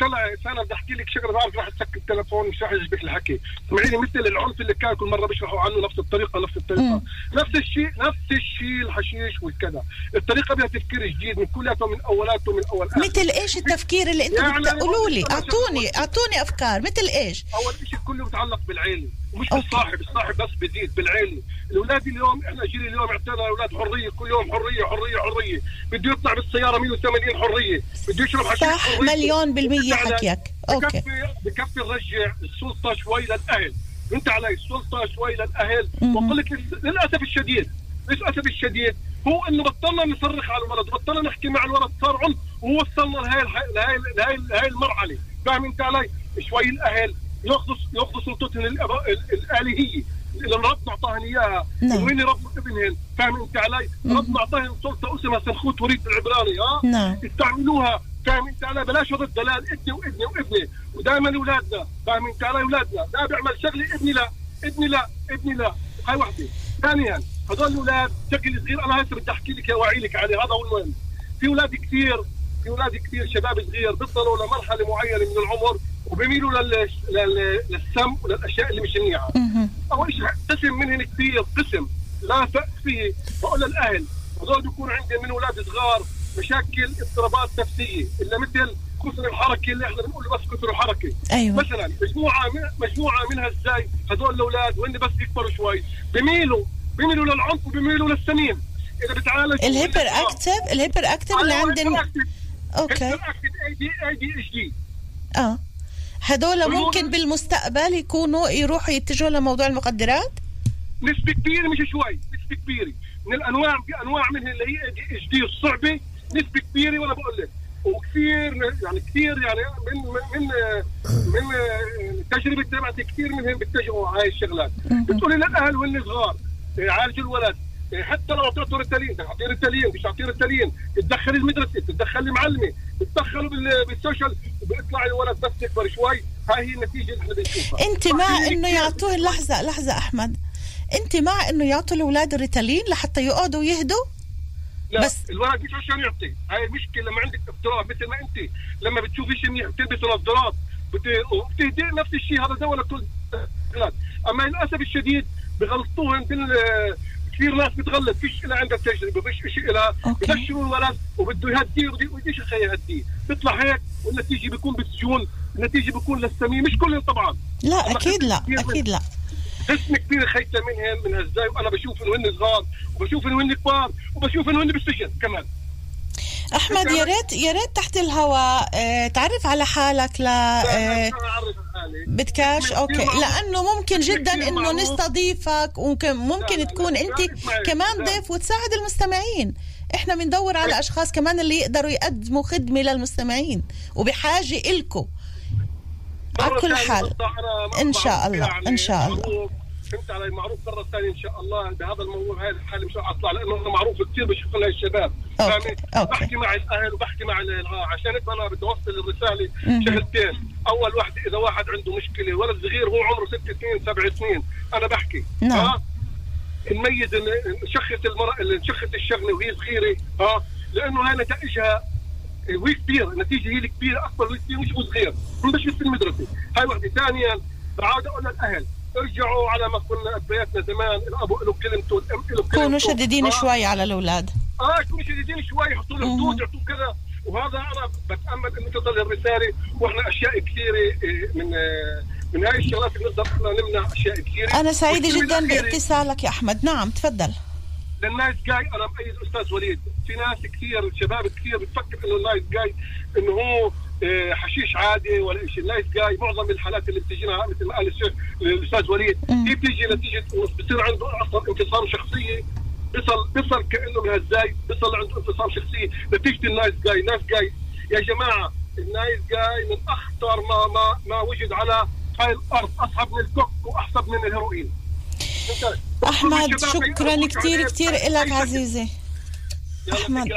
طلع أنا بدي أحكي لك شغلة بعرف راح تسكر التليفون مش راح يعجبك الحكي. اسمعيني مثل العنف اللي كان كل مرة بيشرحوا عنه نفس الطريقة نفس الطريقة. مم. نفس الشيء نفس الشيء الحشيش والكذا. الطريقة بها تفكير جديد من كلياته من اولاته من أول آخر. مثل إيش التفكير اللي أنتم يعني بتقولوا لي أعطوني أعطوني أفكار مثل إيش؟ أول شيء كله متعلق بالعيلة. مش بالصاحب الصاحب بس بزيد بالعيله الأولاد اليوم إحنا جيل اليوم اعطينا الاولاد حرية كل يوم حرية حرية حرية. بده يطلع بالسيارة 180 حرية. بده يشرب حشيش صح حرية. مليون بالمية حكيك. أوكي. بكفي بكفي نرجع السلطة شوي للأهل. أنت علي السلطة شوي للأهل. وقل لك للأسف الشديد للأسف الشديد هو إنه بطلنا نصرخ على الولد بطلنا نحكي مع الولد صار عنف ووصلنا لهي لهي لهي المرحلة. فاهم أنت علي؟ شوي الأهل ياخذوا ياخذوا سلطتهم الالهيه اللي ربنا اعطاهم إياها. نعم. وين رب ابنهم فاهم أنت علي؟ ربنا اعطاهم سلطه اسمها سنخوت وريد العبراني ها؟ نعم. استعملوها. فاهم أنت علي؟ بلاش هذا الدلال. ابني وابني وابني. ودائما أولادنا. فاهم أنت علي؟ أولادنا. لا بيعمل شغله ابني لا. ابني لا. ابني لا. هاي وحدة. ثانيا هذول الأولاد بشكل صغير. أنا هسه بدي أحكي لك واوعي لك عليه. هذا هو المهم. في أولاد كثير. في أولاد كثير شباب صغير بيصلوا لمرحلة معينة من العمر. وبيميلوا لل... لل... للسم وللأشياء اللي مش منيحه اول شيء قسم منهن كثير قسم. لا فأس فيه. بقول للأهل هذول بيكون عندي من أولاد صغار مشاكل اضطرابات نفسية. إلا مثل كثر الحركة اللي إحنا بنقول بس كثر الحركة. أيوة. مثلا مجموعة مجموعة منها إزاي؟ هذول الأولاد وهن بس يكبروا شوي. بيميلوا. بيميلوا للعنف وبيميلوا للسمين. إذا بتعالج ال hyperactive ال hyperactive اللي عندنا. أوكي. اي دي اي دي اتش دي آه. هدول ممكن بالمستقبل يكونوا يروحوا يتجهوا لموضوع المخدرات نسبة كبيرة مش شوي نسبة كبيرة. من الأنواع في أنواع منها اللي هي DHD الصعبة نسبة كبيرة وأنا بقول لك. وكثير يعني كثير يعني من من من, تجربة تبعتي كثير منهم بيتجهوا على هاي الشغلات بتقولي للأهل واللي صغار يعالجوا الولد. حتى لو أعطيته ريتالين تعطيه ريتالين مش تعطيه ريتالين. تتدخل المدرسة تتدخل المعلمه تتدخلوا بال- بال social بيطلع الولد بس يكبر شوي. هاي هي النتيجة اللي إحنا بنشوفها. أنت مع إنه يعطوه لحظة لحظة أحمد. أنت مع إنه يعطوا الأولاد الريتالين لحتى يقعدوا ويهدوا؟ لا بس- الولد مش عشان يعطي. هاي المشكلة لما عندك اضطراب مثل ما أنت. لما بتشوفي شيء منيح بتلبس نظارات بت- وبتهدي نفس الشيء هذا دواء لكل أما للأسف الشديد بغلطوهم بال كثير ناس بتغلط فيش لها عندها تجربة فيش شيء لها. ببشروا الولد وبده يهديه وبديش يهديه. بيطلع هيك والنتيجة بيكون بالسجون النتيجة بيكون للسمين مش كلهم طبعا. لا أكيد لا أكيد لا. قسم كثير خيته منهم من هالزاي وأنا بشوف إنه هن صغار وبشوف إنه هن كبار وبشوف إنه هن بالسجن كمان. أحمد يا ريت يا ريت تحت الهواء آه تعرف على حالك ل آه أعرف حالي. بدكاش أوكي. لأنه ممكن جدا إنه. نستضيفك وممكن ممكن تكون أنت كمان. ضيف وتساعد المستمعين إحنا بندور على أشخاص كمان اللي يقدروا يقدموا خدمة للمستمعين وبحاجة إلكم على كل ثانية حال إن معروف شاء الله، يعني إن شاء الله. فهمت علي معروف مرة ثانية إن شاء الله بهذا الموضوع هاي الحالة مش راح أطلع لأنه أنا معروف كثير بشوف الشباب؟ أوكي. بحكي مع الأهل وبحكي مع آه، عشان هيك أنا بدي أوصل الرسالة مهم. شغلتين أول واحدة إذا واحد عنده مشكلة ولد صغير هو عمره ست سنين سبع سنين أنا بحكي نعم. آه؟ نميز ال- نشخص المرأة نشخص الشغلة وهي صغيرة آه لأنه هاي نتائجها وهي كبير النتيجه هي الكبيرة أكبر بكثير مش صغير مش في المدرسة هاي وحدة ثانيا بعود أقول للأهل ارجعوا على ما كنا بياتنا زمان. الأب له كلمته الأم له كلمته كونوا شديدين آه. شوي على الأولاد. آه يكونوا شديدين شوي يحطوا له حدود يحطوا كذا. وهذا أنا بتأمل إنه تضل الرسالة. وإحنا أشياء كثيرة إيه، من آه، من هاي الشغلات اللي نقدر إحنا نمنع أشياء كثيرة. أنا سعيدة جدا باتصالك يا أحمد. نعم تفضل. للنايت جاي أنا مؤيد أستاذ وليد. في ناس كثير شباب كثير بتفكر إنه النايت جاي إنه هو آه، حشيش عادي ولا شيء النايت جاي معظم الحالات اللي بتجينا مثل ما قال الشيخ الأستاذ وليد. هي بتيجي نتيجة بصير عنده أصلا انفصام شخصية. بيصل بيصل كأنه من هالزاي بيصل عنده انفصام شخصية. نتيجة النايت جاي نايت جاي يا جماعة النايت جاي من أخطر ما ما ما وجد على هاي الأرض اصعب من الكوك وأحسب من الهيروين أحمد شكرا كثير كثير لك عزيزي. أحمد.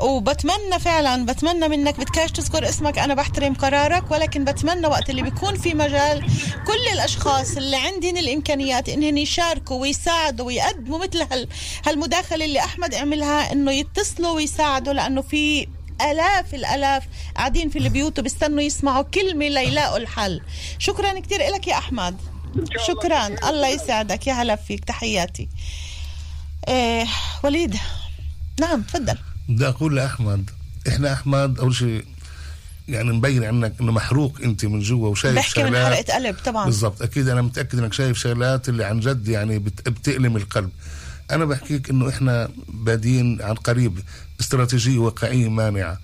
وبتمنى فعلا بتمنى منك بدكاش تذكر اسمك. أنا بحترم قرارك ولكن بتمنى وقت اللي بيكون في مجال كل الأشخاص اللي عندهم الإمكانيات إنهم يشاركوا ويساعدوا ويقدموا مثل هال هالمداخلة اللي أحمد عملها إنه يتصلوا ويساعدوا. لأنه في آلاف الآلاف قاعدين في البيوت وبيستنوا يسمعوا كلمة ليلاقوا الحل. شكرا كثير لك يا أحمد. شكرا. الله يسعدك. يا هلا فيك. تحياتي. إيه وليد. نعم تفضل. بدي أقول لأحمد إحنا أحمد أول شيء يعني مبين عنك إنه محروق أنت من جوا وشايف بحكي من شغلات. حرقه قلب طبعا. بالضبط. أكيد أنا متأكد إنك شايف شغلات اللي عن جد يعني بت- بتألم القلب. أنا بحكيك إنه إحنا بادين عن قريب استراتيجية واقعية مانعة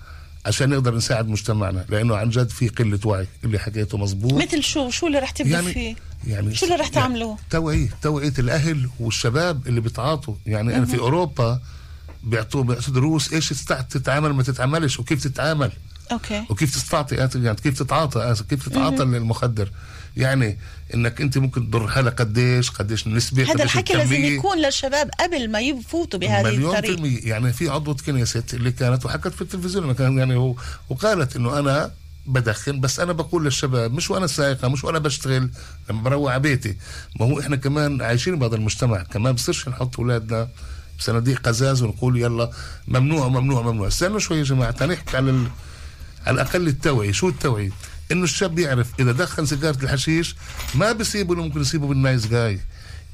عشان نقدر نساعد مجتمعنا لأنه عن جد في قلة وعي اللي حكيته مزبوط. مثل شو شو اللي رح تبدا يعني- فيه؟ يعني شو اللي رح تعملوه؟ توعية توعية الأهل والشباب اللي بيتعاطوا يعني أنا في أوروبا بيعطوا بيعطوا دروس إيش تستع- تتعامل ما تتعاملش وكيف تتعامل. أوكي. وكيف تستعطي يعني كيف تتعاطى كيف تتعاطى المخدر يعني إنك أنت ممكن تضر حالك قديش قديش النسبة هذا الحكي لازم. يكون للشباب قبل ما يفوتوا بهذه مليون في الطريقة المية. يعني في عضوة كنيسة اللي كانت وحكت في التلفزيون كان يعني وقالت إنه أنا بدخن بس أنا بقول للشباب مش وأنا سايقه مش وأنا بشتغل لما بروح على بيتي. ما هو إحنا كمان عايشين بهذا المجتمع. كمان بصيرش نحط أولادنا بصناديق قزاز ونقول يلا ممنوع ممنوع ممنوع. استنوا شوي يا جماعة نحكي على ال... على الأقل التوعية. شو التوعية؟ إنه الشاب يعرف إذا دخن سيجارة الحشيش ما بيسيبه ممكن يسيبه بال Nice Guy.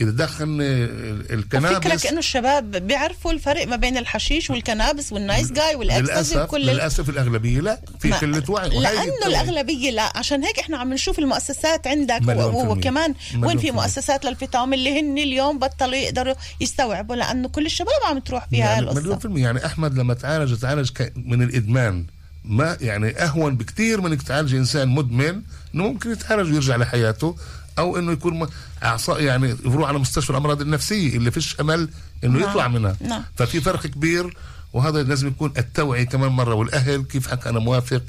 إذا دخن ال cannabis فكرك انه الشباب بيعرفوا الفرق ما بين الحشيش وال cannabis وال Nice Guy وال ecstasy وكل للأسف الأغلبية لا في قله وعي لأنه. الأغلبية لا عشان هيك إحنا عم نشوف المؤسسات عندك. وكمان وين في. مؤسسات للفطام اللي هن اليوم بطلوا يقدروا يستوعبوا لأنه كل الشباب عم تروح فيها يعني هالقصه مليون في المية يعني أحمد لما تعالج تعالج من الإدمان ما يعني أهون بكتير من إنك تعالج إنسان مدمن إنه ممكن يتعالج ويرجع لحياته أو إنه يكون أعصاء يعني يروح على مستشفى الأمراض النفسية اللي فيش أمل إنه نعم. يطلع منها. نعم. ففي فرق كبير وهذا لازم يكون التوعية كمان مرة. والأهل كيف حكى أنا موافق؟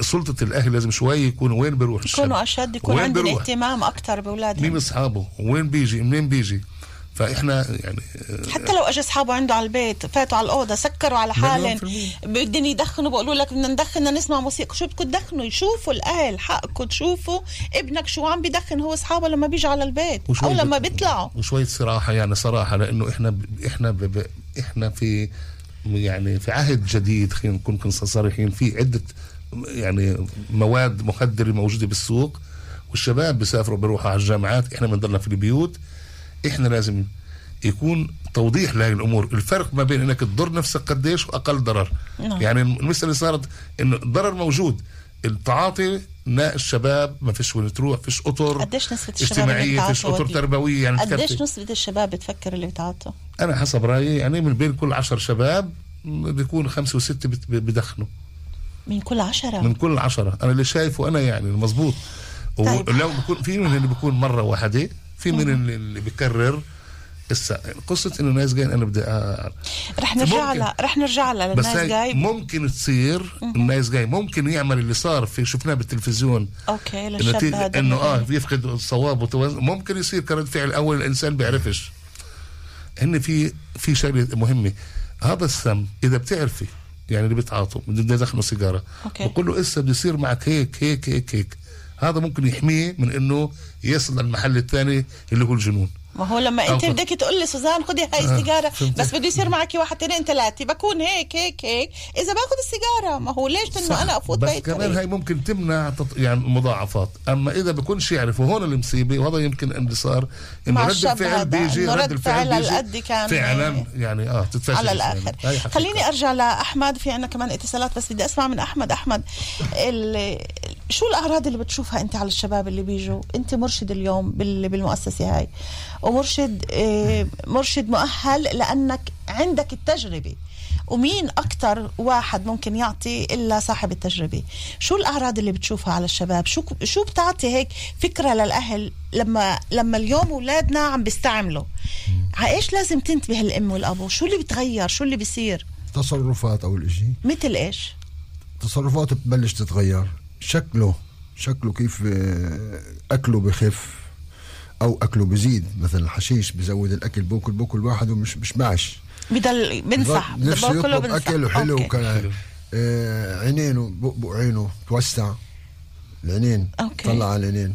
سلطة الأهل لازم شوي يكونوا وين بيروح يكونوا أشد يكون عندهم؟ اهتمام أكثر بأولادهم. مين أصحابه؟ وين بيجي؟ منين بيجي؟ فإحنا يعني حتى لو أجى أصحابه عنده على البيت فاتوا على الأوضة سكروا على حالهم. بدهم يدخنوا بقولوا لك بدنا ندخن بدنا نسمع موسيقى. شو بدكم تدخنوا؟ يشوفوا الأهل حقكم تشوفوا ابنك شو عم بدخن هو أصحابه لما بيجي على البيت أو لما بيطلعوا. وشوية صراحة يعني صراحة لأنه إحنا ب... إحنا ب... ب... إحنا في يعني في عهد جديد خلينا نكون كن صريحين في عدة يعني مواد مخدرة موجودة بالسوق والشباب بيسافروا بيروحوا على الجامعات. إحنا بنضلنا في البيوت إحنا لازم يكون توضيح لهذه الأمور. الفرق ما بين إنك تضر نفسك قديش وأقل ضرر. نعم. يعني المساله صارت انه الضرر موجود. التعاطي نا الشباب ما فيش وين تروح فيش أطر. قديش نسبة الشباب اجتماعية فيش أطر؟ تربوية يعني قديش. نسبة الشباب بتفكر اللي بتعاطوا أنا حسب رأيي يعني من بين كل عشر شباب بيكون خمسة وستة بت- بدخنوا. من كل عشرة؟ من كل عشرة. أنا اللي شايفه أنا يعني المظبوط. طيب. ولو بكون في من اللي بيكون مرة واحدة في من اللي, اللي بيكرر هسه قصة إنه ناس جايين أنا بدي أ- رح نرجع. لها رح نرجع لها بس جاي. ممكن تصير الناس جاي. ممكن يعمل اللي صار في شفناه بالتلفزيون. أوكي للشاب نتيجة هذا إنه آه بيفقد الصواب والتوازن ممكن يصير كرد فعل. أول الإنسان بيعرفش. هن في في شغلة مهمة. هذا السم إذا بتعرفي يعني اللي بتعاطوا بده يدخنوا سيجارة. بقول له إسا بده يصير معك هيك هيك هيك هيك. هذا ممكن يحميه من إنه يصل للمحل الثاني اللي هو الجنون. ما هو لما انت بدك تقول لي سوزان خدي هاي آه، السيجارة. بس بده يصير معك واحد اثنين ثلاثة. بكون هيك هيك هيك. إذا باخذ السيجارة ما هو ليش إنه أنا أفوت بس كمان؟ هاي ممكن تمنع تط... يعني مضاعفات. أما إذا بكونش يعرف وهون المصيبه وهذا يمكن اللي صار إنه رد الفعل بيجي رد الفعل فعل بيجي. هالقد كان- فعلا يعني آه تتفشل على يعني. الآخر. حقيقة. خليني أرجع لأحمد. في عنا كمان اتصالات بس بدي أسمع من أحمد. أحمد ال- شو الاعراض اللي بتشوفها أنت على الشباب اللي بيجوا؟ أنت مرشد اليوم بال- بالمؤسسة هاي. ومرشد آه، مرشد مؤهل لأنك عندك التجربة. ومين أكتر واحد ممكن يعطي إلا صاحب التجربة؟ شو الأعراض اللي بتشوفها على الشباب؟ شو شو بتعطي هيك فكرة للأهل لما لما اليوم أولادنا عم بيستعملوا؟ على إيش لازم تنتبه الأم والأبو شو اللي بتغير؟ شو اللي بيصير؟ تصرفات أول شيء مثل إيش؟ تصرفاته بتبلش تتغير. شكله شكله كيف آه، أكله بخف. أو أكله بزيد مثلا الحشيش بزود الأكل بوكل بوكل واحد ومش مش بعش بدل بنصح نفسه يطلب بنصح. أكل وحلو أوكي. وكان آه عينينه بقبق عينه توسع العينين أوكي. طلع على العينين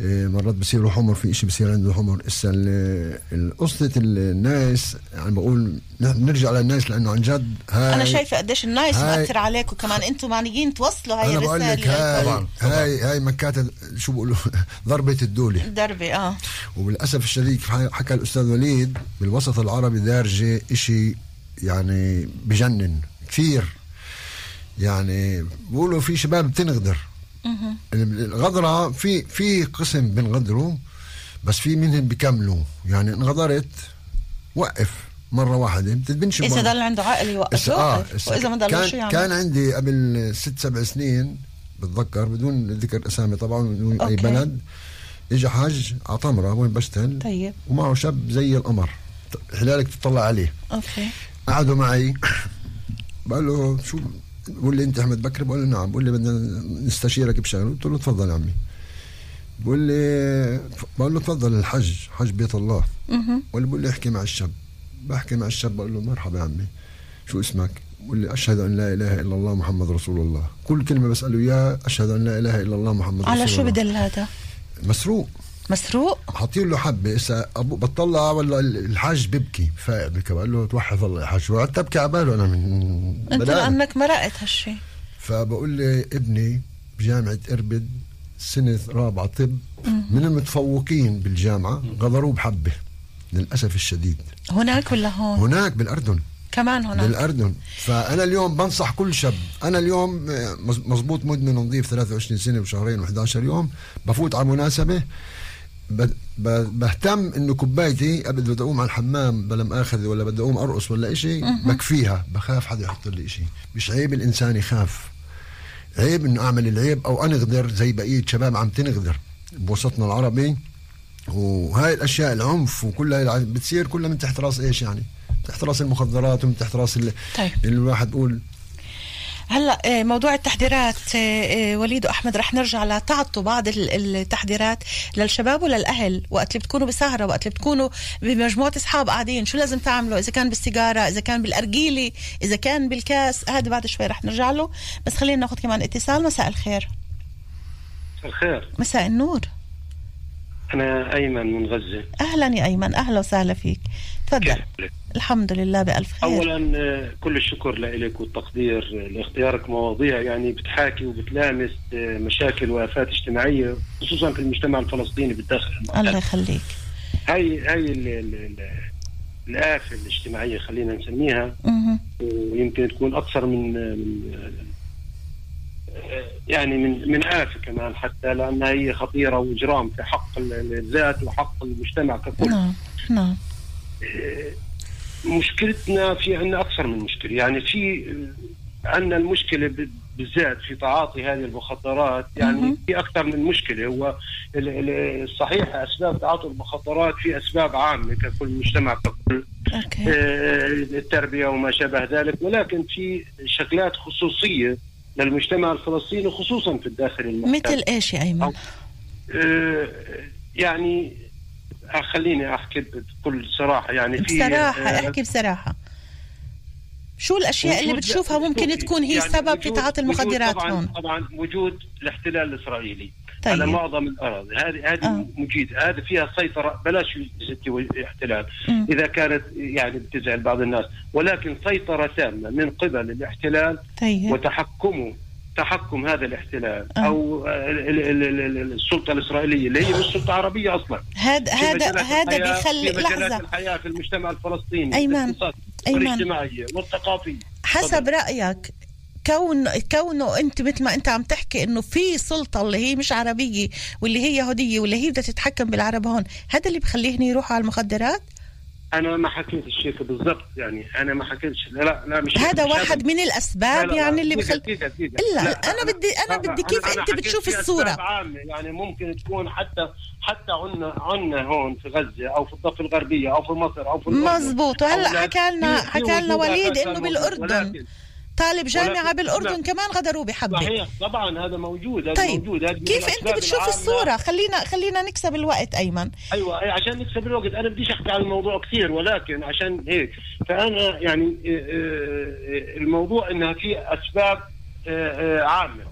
مرات بصيروا حمر في إشي بصير عنده حمر. ال- قصة الناس يعني بقول نرجع للناس لأنه عن جد هاي أنا شايفة قديش النايس هاي- مأثر عليكم كمان. أنتم معنيين توصلوا هاي أنا بقول لك الرسالة. هاي طبعاً،. هاي هاي مكات شو بقولوا؟ ضربة الدولة. دربي آه. وللاسف الشديد حكى الأستاذ وليد بالوسط العربي دارجة إشي يعني بجنن كثير. يعني بقولوا في شباب بتنغدر. الغدرة في في قسم بنغدروا بس في منهم بيكملوا يعني انغدرت وقف مرة واحدة بتبنش إذا. ضل عنده عقل يوقف آه، وإذا ما ضل شو كان, يعمل كان عندي قبل ست سبع سنين بتذكر بدون ذكر أسامي طبعا بدون أي أوكي. بلد اجى حاج على طمره وين بشتغل طيب. ومعه شاب زي القمر. حلالك تطلع عليه. أوكي. قعدوا معي بقول له شو بقول لي انت أحمد بكر؟ بقول له نعم. بقول لي بدنا نستشيرك بشغله قلت له تفضل يا عمي. بقول لي بقول له تفضل الحج حج بيت الله. ولا بقول لي احكي مع الشاب. بحكي مع الشاب بقول له مرحبا يا عمي. شو اسمك؟ بقول لي أشهد أن لا إله إلا الله محمد رسول الله. كل كلمة بسأله إياها أشهد أن لا إله إلا الله محمد رسول الله على شو بدل هذا؟ مسروق. مسروق؟ حاطين له حبة اسا أبو بطلع ولا الحاج بيبكي فبكي بقول له توحد الله يا حاج. وقعدت أبكي على باله أنا من أنت بدأنا. لأنك مرقت هالشي. فبقول لي ابني بجامعة إربد سنة رابعة طب من المتفوقين بالجامعة غدروه بحبة للأسف الشديد. هناك ولا هون؟ هناك بالأردن. كمان هناك؟ بالأردن. فأنا اليوم بنصح كل شاب. أنا اليوم آه، مز- مزبوط مدمن نظيف 23 سنة وشهرين و11 يوم بفوت على مناسبه بهتم إنه كوبايتي قبل بدي أقوم على الحمام بلا ماخذ ولا بدي أقوم أرقص ولا إشي بكفيها بخاف حدا يحط لي إشي. مش عيب الإنسان يخاف. عيب إنه أعمل العيب أو انغدر زي بقية شباب عم تنغدر بوسطنا العربي. وهاي الأشياء العنف وكل هاي بتصير كلها من تحت رأس إيش يعني؟ تحت رأس المخدرات ومن تحت رأس ال- طيب. اللي الواحد بقول هلا آه، موضوع التحذيرات آه، آه، وليد وأحمد رح نرجع لتعطوا بعض ال- التحذيرات للشباب وللأهل وقت اللي بتكونوا بسهرة وقت اللي بتكونوا بمجموعة أصحاب قاعدين شو لازم تعملوا؟ إذا كان بالسيجارة إذا كان بالارجيله إذا كان بالكاس هذا بعد شوي رح نرجع له. بس خلينا ناخذ كمان اتصال. مساء الخير. الخير. مساء النور. أنا أيمن من غزة. أهلا يا أيمن. أهلا وسهلا فيك. تفضل؟ الحمد لله بألف خير أولا آه، كل الشكر لك والتقدير آه، لاختيارك مواضيع يعني بتحاكي وبتلامس آه، مشاكل وآفات اجتماعية خصوصا في المجتمع الفلسطيني بالداخل الله. يخليك هاي هاي ال- ال- ال- الآفة الاجتماعية خلينا نسميها. ويمكن تكون أكثر من من يعني من من آفة كمان حتى لأنها هي خطيرة وإجرام في حق ال- الذات وحق المجتمع ككل نعم نعم مشكلتنا في عندنا أكثر من مشكلة. يعني في عندنا المشكلة بالذات في تعاطي هذه المخدرات يعني مهم. في أكثر من مشكلة. هو الصحيح أسباب تعاطي المخدرات في أسباب عامة ككل مجتمع ككل أوكي. آه، التربية وما شابه ذلك. ولكن في شكلات خصوصية للمجتمع الفلسطيني خصوصا في الداخل المحتل مثل إيش يا أيمن؟ آه، يعني خليني أحكي بكل صراحة يعني في بصراحة آه، أحكي بصراحة شو الأشياء اللي بتشوفها ممكن تكون هي يعني سبب في تعاطي المخدرات طبعا هون طبعا وجود الاحتلال الإسرائيلي طيب. على معظم الأراضي هذه هذه آه. مجيد هذه فيها سيطرة بلاش ستي احتلال مم. إذا كانت يعني بتزعل بعض الناس ولكن سيطرة تامة من قبل الاحتلال طيب وتحكمه تحكم هذا الاحتلال آه. أو ال- ال- ال- ال- السلطة الإسرائيلية اللي هي مش سلطه عربية أصلا هذا هذا هذا بيخلي لحظة الحياة في المجتمع الفلسطيني. الاقتصادي أيمن. والاجتماعيه والثقافيه حسب تفضل. رأيك كون كونه أنت مثل ما أنت عم تحكي إنه في سلطة اللي هي مش عربية واللي هي يهودية واللي هي بدها تتحكم بالعرب هون هذا اللي بخليهن يروحوا على المخدرات أنا ما حكيت الشيء بالضبط يعني أنا ما حكيتش لا لا مش هذا مش واحد من لا، الأسباب لا، لا، يعني اللي بخل دقيقة، دقيقة. إلا لا، أنا بدي- أنا لا، بدي كيف أنت حكيت بتشوف. أسباب عامة يعني ممكن تكون حتى حتى عنا عنا هون في غزة أو في الضفة الغربية أو في مصر أو في. مزبوط وهلا حكى لنا حكى لنا وليد إنه. بالأردن طالب جامعة بالأردن لا. كمان غدروا بحبه صحيح طبعا هذا موجود هذا طيب موجود هذا كيف أنت بتشوف. الصورة؟ خلينا خلينا نكسب الوقت أيمن. أيوه عشان نكسب الوقت. أنا بديش أحكي عن الموضوع كثير ولكن عشان هيك. فأنا يعني آه، آه، الموضوع إنها في أسباب آه، عامة.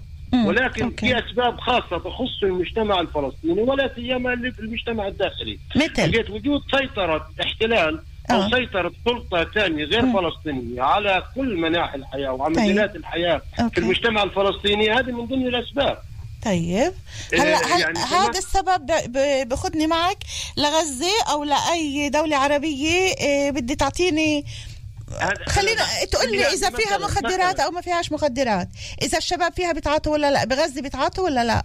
ولكن أوكي. في أسباب خاصة تخص المجتمع الفلسطيني ولا سيما المجتمع الداخلي. مثل؟ وجود سيطرة احتلال أو آه. سيطره سلطة ثانية غير مم. فلسطينية على كل مناحي الحياة وعلى طيب. مجالات الحياة أوكي. في المجتمع الفلسطيني هذه من ضمن الأسباب طيب آه، هلا هل يعني هذا السبب ب- ب- باخذني معك لغزة أو لأي دولة عربية إيه، بدي تعطيني خلينا تقول لي إذا فيها مخدرات أو ما فيهاش مخدرات إذا الشباب فيها بتعاطوا ولا لا بغزة بتعاطوا ولا لا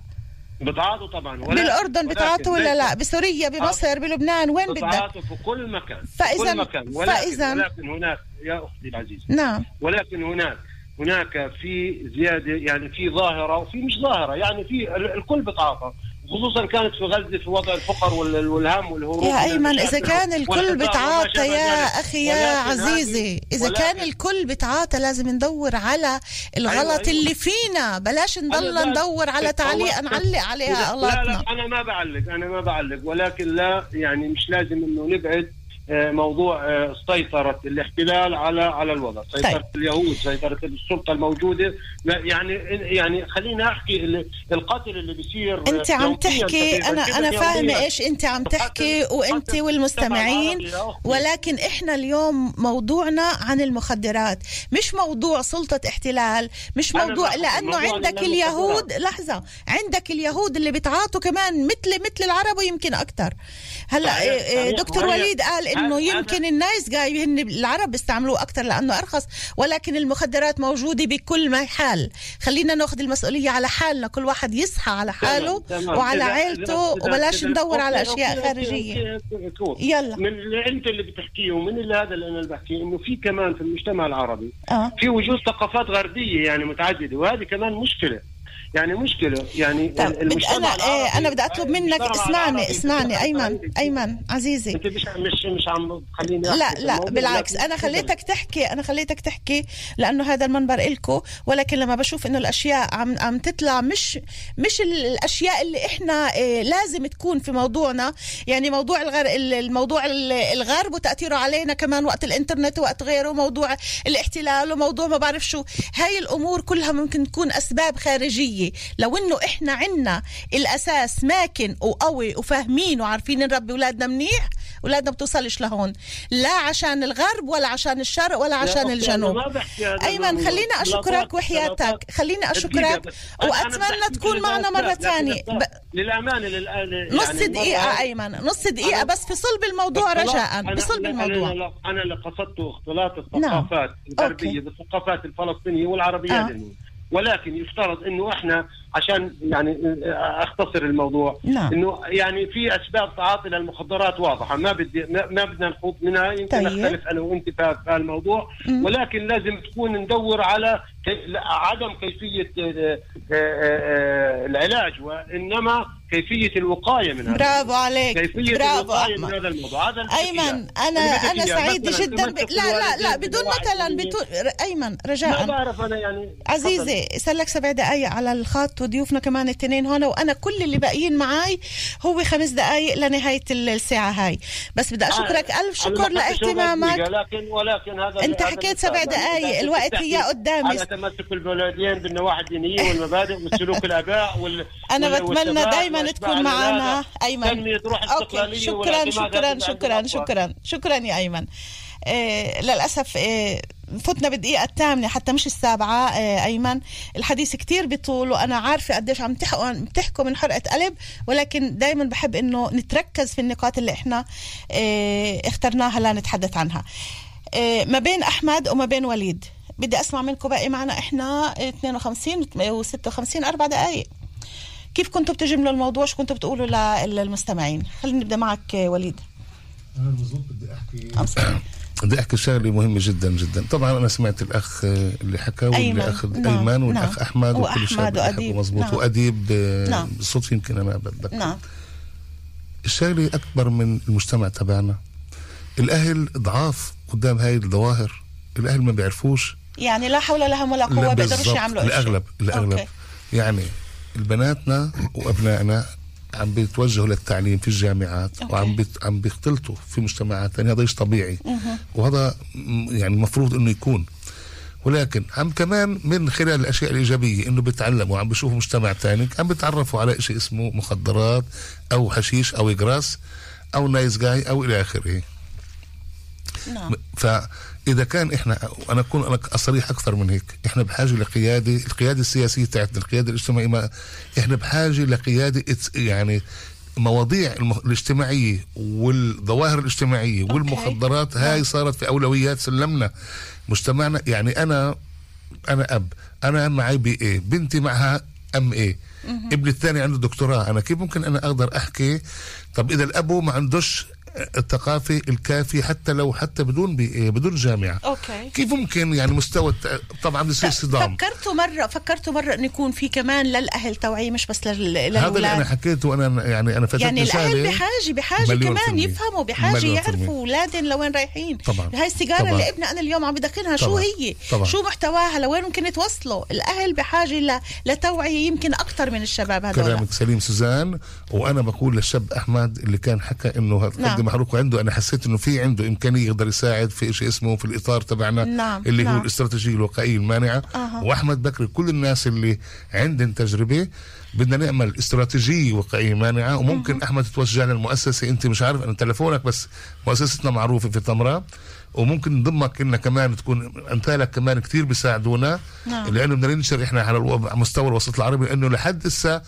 بتعاطوا طبعا ولكن- بالأردن بتعاطوا ولا لا؟ بسوريا بمصر بلبنان وين بدك؟ بتعاطوا في كل مكان في فإذا- كل مكان ولكن, فإذا- ولكن هناك يا أختي العزيزة نعم. ولكن هناك هناك في زيادة يعني في ظاهرة وفي مش ظاهرة يعني في ال- الكل بتعاطى. خصوصا كانت في غزة في وضع الفقر وال- والهم والهروب يا من أيمن إذا كان الكل بتعاطى يا. أخي يا عزيزي إذا كان الكل بتعاطى لازم ندور على الغلط أيوة، أيوة. اللي فينا. بلاش نضل لا- ندور على تعليق نعلق عليها. لا غلطنا لا أنا ما بعلق أنا ما بعلق. ولكن لا يعني مش لازم إنه نبعد موضوع آه، سيطرة الاحتلال على على الوضع سيطرة طيب. اليهود سيطرة السلطة الموجودة يعني يعني خلينا أحكي ال- القتل اللي بيصير آه، أنت عم تحكي أنا أنا يومياً. إيش أنت عم تحكي وأنت والمستمعين. ولكن إحنا اليوم موضوعنا عن المخدرات مش موضوع سلطة احتلال مش موضوع موضوع عندك عن اليهود لحظة عندك اليهود اللي بتعاطوا كمان مثل مثل العرب ويمكن أكثر هلأ. دكتور وليد قال انه يمكن النايس جاي هن العرب بيستعملوه أكثر لأنه أرخص ولكن المخدرات موجودة بكل محل خلينا ناخذ المسؤولية على حالنا كل واحد يصحى على حاله تمام، تمام. وعلى إذا- وبلاش ندور على أشياء خارجية. يلا. من اللي أنت اللي بتحكيه ومن اللي هذا اللي أنا بحكيه إنه في كمان في المجتمع العربي آه. في وجود ثقافات غربية يعني متعددة وهذه كمان مشكلة. يعني مشكلة يعني طب المجتمع أنا إيه أنا بدي أطلب منك اسمعني اسمعني أيمن. أيمن عزيزي. أنت مش مش مش عم تخليني لا لا بالعكس أنا خليتك تحكي أنا خليتك تحكي لأنه هذا المنبر إلكو ولكن لما بشوف إنه الأشياء عم عم تطلع مش مش ال- الأشياء اللي إحنا إيه لازم تكون في موضوعنا. يعني موضوع الغر الموضوع ال- الغرب وتأثيره علينا كمان وقت الإنترنت وقت غيره موضوع الاحتلال وموضوع ما بعرف شو. هاي الأمور كلها ممكن تكون أسباب خارجية. لو إنه إحنا عنا الأساس ماكن وقوي وفاهمين وعارفين نربي أولادنا منيح أولادنا بتوصلش لهون لا عشان الغرب ولا عشان الشرق ولا عشان الجنوب أنا أيمن. خليني أشكرك وحياتك دقيقة أشكرك. أنا- أنا وأتمنى تكون معنا مرة ثانية بس- للأمانة للآن نص يعني دقيقة مرة- أيمن نص دقيقة أنا- بس في صلب الموضوع رجاء أنا- بصلب أنا- الموضوع أنا أنا اللي قصدته اختلاط نعم. الثقافات الغربية. بالثقافات الفلسطينية والعربية آه. ولكن يفترض إنه إحنا عشان يعني اختصر الموضوع. نعم. إنه يعني في أسباب تعاطي للمخدرات واضحة. ما بدي ما ما بدنا نخوض منها. يمكن طيب. نختلف أنا وأنت في الموضوع. مم. ولكن لازم تكون ندور على عدم كيفية آه، آه، آه، العلاج وإنما كيفية الوقاية من هذا برافو عليك. كيفية برافو. الوقايه من هذا الموضوع. هذا أيمن. أنا أنا مثلاً جدا ب... لا لا لا بدون مثلا بدون ايمن ما رجاء. بعرف أنا يعني عزيزي صار لك سبع دقايق على الخط وضيوفنا كمان الاثنين هون وأنا كل اللي باقيين معي هو خمس دقايق لنهاية ال- الساعة هاي. بس بدي أشكرك ألف شكر لاهتمامك. ولكن ولكن هذا هذا حكيت سبع إذا الوقت هي قدامي. على تمسك البلدين بالنواحي الدينية والمبادئ والسلوك الآباء وال أنا بتمنى وأتباع تكون معنا. أيمن. تنمية روح أوكي. الاستقلالية شكرا شكرا شكرا. شكرا شكرا يا أيمن. إيه للأسف إيه فتنا بالدقيقة الثامنة حتى مش السابعة إيه أيمن. الحديث كتير بيطول وأنا عارفة قديش عم تحكوا من حرقة قلب ولكن دايما بحب إنه نتركز في النقاط اللي إحنا اخترناها لنتحدث عنها. إيه ما بين أحمد وما بين وليد. بدي أسمع منكم باقي معنا إحنا 52 و56 أربع دقايق. كيف كنتوا بتجملوا الموضوع؟ شو كنتوا بتقولوا للمستمعين؟ خلينا نبدا معك وليد. أنا بالضبط بدي سوري. بدي أحكي شغلة مهمة جدا جدا طبعا أنا سمعت الأخ اللي حكى واللي. أخذ نعم، أيمن والأخ نعم. أحمد وكل شيء مزبوط نعم. وأديب نعم. بالصدفه يمكن أنا بتذكر نعم الشغلة أكبر من المجتمع تبعنا الأهل ضعاف قدام هاي الظواهر الأهل ما بيعرفوش يعني لا حول ولا هم ولا قوه بيقدروش. يعملوا. الأغلب الأغلب أوكي. يعني البناتنا وأبنائنا عم بيتوجهوا للتعليم في الجامعات أوكي. وعم بيت عم بيختلطوا في مجتمعات ثانية هذا شيء طبيعي. وهذا يعني المفروض إنه يكون. ولكن عم كمان من خلال الأشياء الإيجابية إنه بيتعلموا عم بيشوفوا مجتمع ثاني عم بيتعرفوا على شيء اسمه مخدرات أو حشيش أو grass أو nice guy أو إلى آخره. نعم. فاذا كان إحنا وأنا أكون أنا أصريح أكثر من هيك. إحنا بحاجة لقيادة القيادة السياسية تاعتنا القيادة الاجتماعية ما إحنا بحاجة لقيادة يعني مواضيع الاجتماعية والظواهر الاجتماعية والمخدرات. هاي صارت في أولويات سلمنا. مجتمعنا يعني أنا أنا أب أنا معي BA بنتي معها MA ابني الثاني عنده دكتوراه. أنا كيف ممكن أنا أقدر أحكي؟ طب إذا الابو ما عندوش الثقافه الكافيه حتى لو حتى بدون اي بدون جامعة okay كيف ممكن يعني مستوى طبعا بصير صدام فكرتوا مره فكرتوا مرة إنه يكون في كمان للأهل توعية مش بس لل- هذا اللي أنا للاولاد حكيته وأنا يعني أنا فتحت يعني الأهل. بحاجه بحاجة كمان. يفهموا بحاجة. يعرفوا اولادهم لوين رايحين طبعا. هاي السيجارة طبعا. اللي ابني أنا اليوم عم بدخنها شو. هي طبعا. شو محتواها لوين ممكن توصلوا الأهل بحاجة ل... لتوعية يمكن أكثر من الشباب هذول كلامك سليم سوزان وأنا بقول للشاب أحمد اللي كان حكى إنه قدم نعم. محروق وعنده أنا حسيت إنه في عنده إمكانية يقدر يساعد في شيء اسمه في الإطار تبعنا نعم. اللي نعم. هو الاستراتيجية الوقائية المانعة أها. وأحمد بكري كل الناس اللي عندهم تجربة بدنا نعمل استراتيجية وقائية مانعة وممكن أحمد تتوجه للمؤسسه أنت مش عارف أنا تلفونك بس مؤسستنا معروفة في طمرة وممكن نضمك إن كمان تكون أمثالك كمان كتير بيساعدونا نعم. لأنه بدنا ننشر إحنا على مستوى الوسط العربي لأنه لحد هسه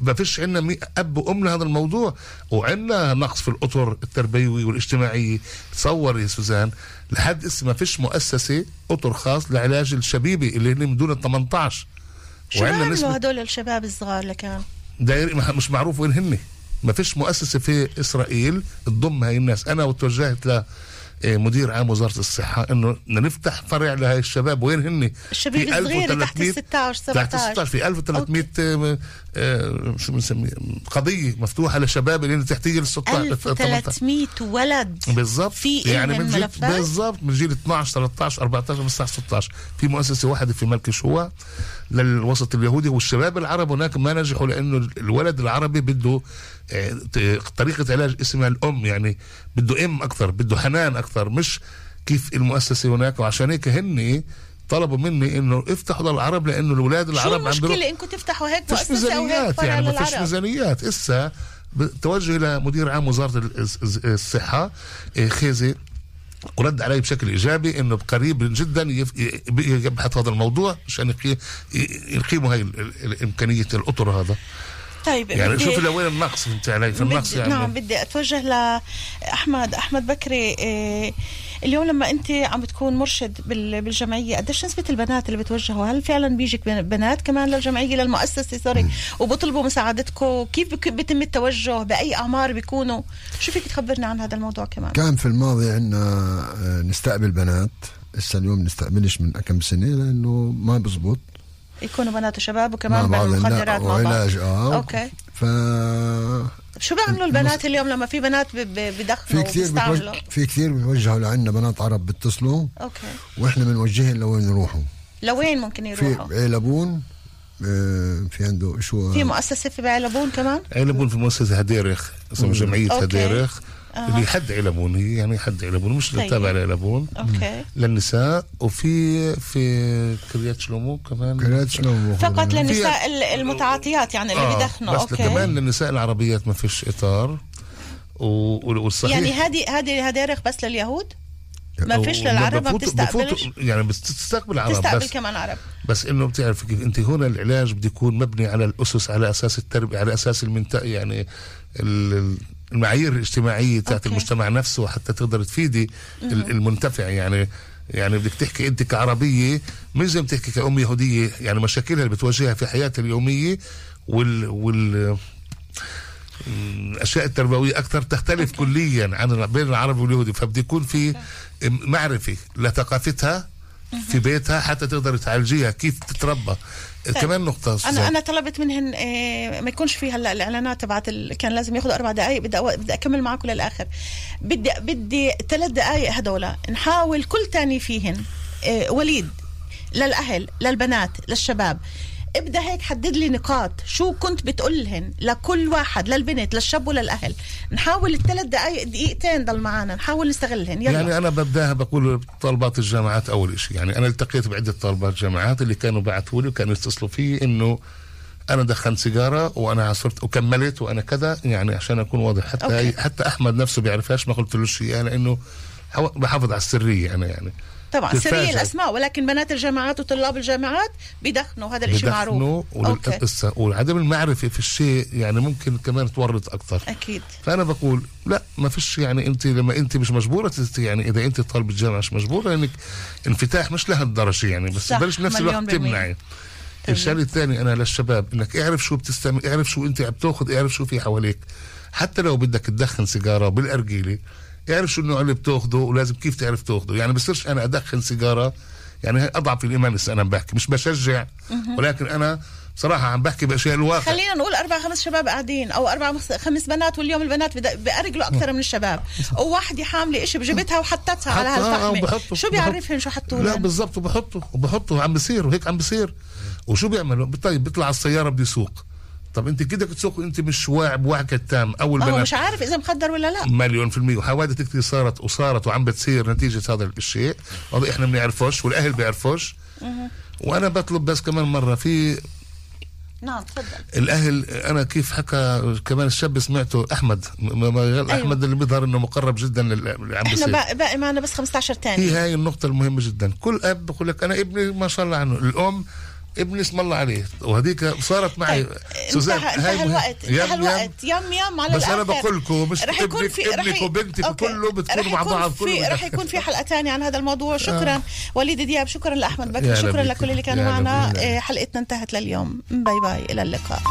ما فيش عندنا أب وأم لهذا الموضوع. وعندنا نقص في الأطر التربويه والاجتماعيه تصور يا سوزان لحد هسه ما فيش مؤسسة أطر خاص لعلاج الشبيبة اللي هن من دون ال 18 شو بيعملوا هدول الشباب الصغار لكان؟ داير مش معروف وين هن. ما فيش مؤسسة في إسرائيل تضم هاي الناس. أنا وتوجهت ل مدير عام وزارة الصحة إنه نفتح فرع لهي الشباب. وين هن الشباب الصغير تحت 1300 ال 16 تحت 17 16 في 1300 آه، آه، شو بنسميه قضية مفتوحة للشباب اللي تحتيه ال 16 18 1300 ولد بالضبط. في يعني من جيل؟ بالضبط. من جيل 12 13 14 15 16 في مؤسسة واحدة في ملك شوا للوسط اليهودي والشباب العرب. هناك ما نجحوا لأنه الولد العربي بده طريقة علاج اسمها الأم يعني بده أم أكثر بده حنان أكثر مش كيف المؤسسة هناك. وعشان هيك هن طلبوا مني إنه افتحوا للعرب لأنه الأولاد شو العرب عم بيروحوا- المشكلة إنكم تفتحوا هيك هيك ميزانيات يعني ما فيش ميزانيات. إسا توجه إلى مدير عام وزارة الصحة إيه، خيزي ورد علي بشكل إيجابي إنه قريب جدا يبحث هذا الموضوع عشان يقيموا هاي الإمكانية الأطر هذا. طيب يعني بدي- شوف لوين النقص انت علي في النقص بدي يعني. نعم بدي أتوجه لاحمد أحمد. بكري إيه اليوم لما أنت عم تكون مرشد بال- بالجمعية قديش نسبة البنات اللي بتوجهوا؟ هل فعلا بيجيك بن- بنات كمان للجمعية للمؤسسه سوري. وبطلبوا مساعدتكم؟ كيف بك- بيتم التوجه؟ بأي أعمار بيكونوا؟ شو فيك تخبرنا عن هذا الموضوع كمان؟ كان في الماضي عندنا نستقبل بنات. هسه اليوم نستقبلش من كم سنة لأنه ما بزبط. يكونوا بنات وشباب مع وكمان بعض. بالمخدرات لا مع بعض. وعلاج آه. okay. ف شو بيعملوا البنات اليوم لما في بنات ب- ب- في بدخنوا كثير بتوجه في كثير بيوجهوا لعنا بنات عرب بيتصلوا. okay. وإحنا بنوجههم لوين يروحوا؟ لوين ممكن في يروحوا علبون آه، في عنده شو في مؤسسة في بعلبون كمان؟ علبون في مؤسسة هديرخ اسمها جمعية okay. هديرخ. أها. اللي حد علبون هي يعني حد علبون مش طيب. تابع لعلبون okay. للنساء وفي في كريات شلومو كمان. كريات شلومو فقط للنساء ال- المتعاطيات يعني اللي آه، بدخنوا بس okay. كمان للنساء العربيات ما فيش إطار. والصحيح يعني هذه هذه هدارخ بس لليهود؟ ما فيش للعرب ما بتستقبلش. يعني بتستقبل عرب تستقبل بس كمان عرب. بس إنه بتعرف كيف أنت هنا العلاج بده يكون مبني على الأسس على أساس التربيه على أساس المنطقة يعني ال- المعايير الاجتماعية تاعت. المجتمع نفسه حتى تقدر تفيدي ال- المنتفع. يعني يعني بدك تحكي أنت كعربية مش زي بتحكي كأم يهودية. يعني مشاكلها اللي بتواجهها في حياتها اليومية وال وال الأشياء التربوية أكثر تختلف كليا عن بين العربي واليهودي فبده يكون في معرفة لثقافتها في بيتها حتى تقدر تعالجيها كيف تتربى. كمان نقطة أنا سوزان. أنا طلبت منهن إيه ما يكونش في هلأ الإعلانات تبعت ال... كان لازم ياخذوا أربع دقائق بدي أو... بدي أكمل معكم للآخر. بدي بدي ثلاث دقائق هدول. نحاول كل تاني فيهن إيه وليد للأهل للبنات للشباب. ابدأ هيك حدد لي نقاط. شو كنت بتقول لهن؟ لكل واحد للبنت للشاب وللأهل. نحاول الثلاث دقائق دقيقتين ضل معنا نحاول نستغلهن. يلا. يعني أنا ببدأها بقول طلبات الجامعات أول شيء يعني أنا التقيت بعدة طلبات جامعات اللي كانوا بعثوا لي وكانوا يتصلوا في إنه أنا دخنت سيجارة وأنا عصرت وكملت وأنا كذا. يعني عشان أكون واضح حتى أوكي. حتى أحمد نفسه بيعرفهاش ما قلت له شيء لأنه حو- بحافظ على السرية أنا يعني. طبعا. سرية الأسماء ولكن بنات الجامعات وطلاب الجامعات بدخنوا هذا الشيء معروف. بدخنوا وعدم المعرفة في الشيء يعني ممكن كمان تورط أكثر. أكيد. فأنا بقول لا ما فيش يعني أنت لما أنت مش مجبورة يعني إذا أنت طالب الجامعة مش مجبورة انك انفتاح مش لهالدرجة يعني بس بلش نفس الوقت. تمنعي. الشغله الثانية أنا للشباب إنك اعرف شو بتستعمل اعرف شو أنت عم تأخذ اعرف شو في حواليك. حتى لو بدك تدخن سيجارة بالأرجيلة اعرف شو النوع اللي بتاخذه ولازم كيف تعرف تاخذه يعني بصيرش أنا أدخن سيجارة يعني أضعف الايمان لسه أنا بحكي مش بشجع ولكن أنا بصراحة عم بحكي بأشياء الواقع. خلينا نقول أربع خمس شباب قاعدين أو أربع خمس بنات واليوم البنات بأرجلوا أكثر من الشباب. وواحدة حاملة إشي بجبتها وحطتها على هالفحمة شو بيعرفهم شو حطوا لا؟ بالضبط وبحطوا وبحطوا عم بصير وهيك عم بصير. وشو بيعملوا؟ طيب بيطلع على السيارة بده يسوق طب انت كده تسوق انت مش واعي بوعك التام أول ما مش عارف إذا مخدر ولا لا. مليون في المية. وحوادث كثير صارت وصارت وعم بتصير نتيجة هذا الشيء. إحنا ما بنعرفوش والأهل بيعرفوش. وأنا بطلب بس كمان مرة في نعم تفضل. الأهل أنا كيف حكى كمان الشاب سمعته أحمد أيوة. أحمد اللي بيظهر إنه مقرب جدا للي عم إحنا بيصير باقي, باقي معنا بس 15 ثانية هاي النقطة المهمة جدا. كل أب بقول لك أنا ابني ما شاء الله عنه. الأم ابني اسم الله عليه وهذيك صارت معي طيب سوزان انتهى. الوقت انتهى. الوقت يم يم على بس الآخر. بقول لكم مش رح يكون ابنك في رح ابنك في okay. كله رح بتكونوا مع يكون بعض في كله رح يكون في حلقة ثانية عن هذا الموضوع شكرا وليد دياب شكرا لأحمد بكر شكرا. لكل اللي كانوا معنا. إيه، حلقتنا انتهت لليوم bye bye إلى اللقاء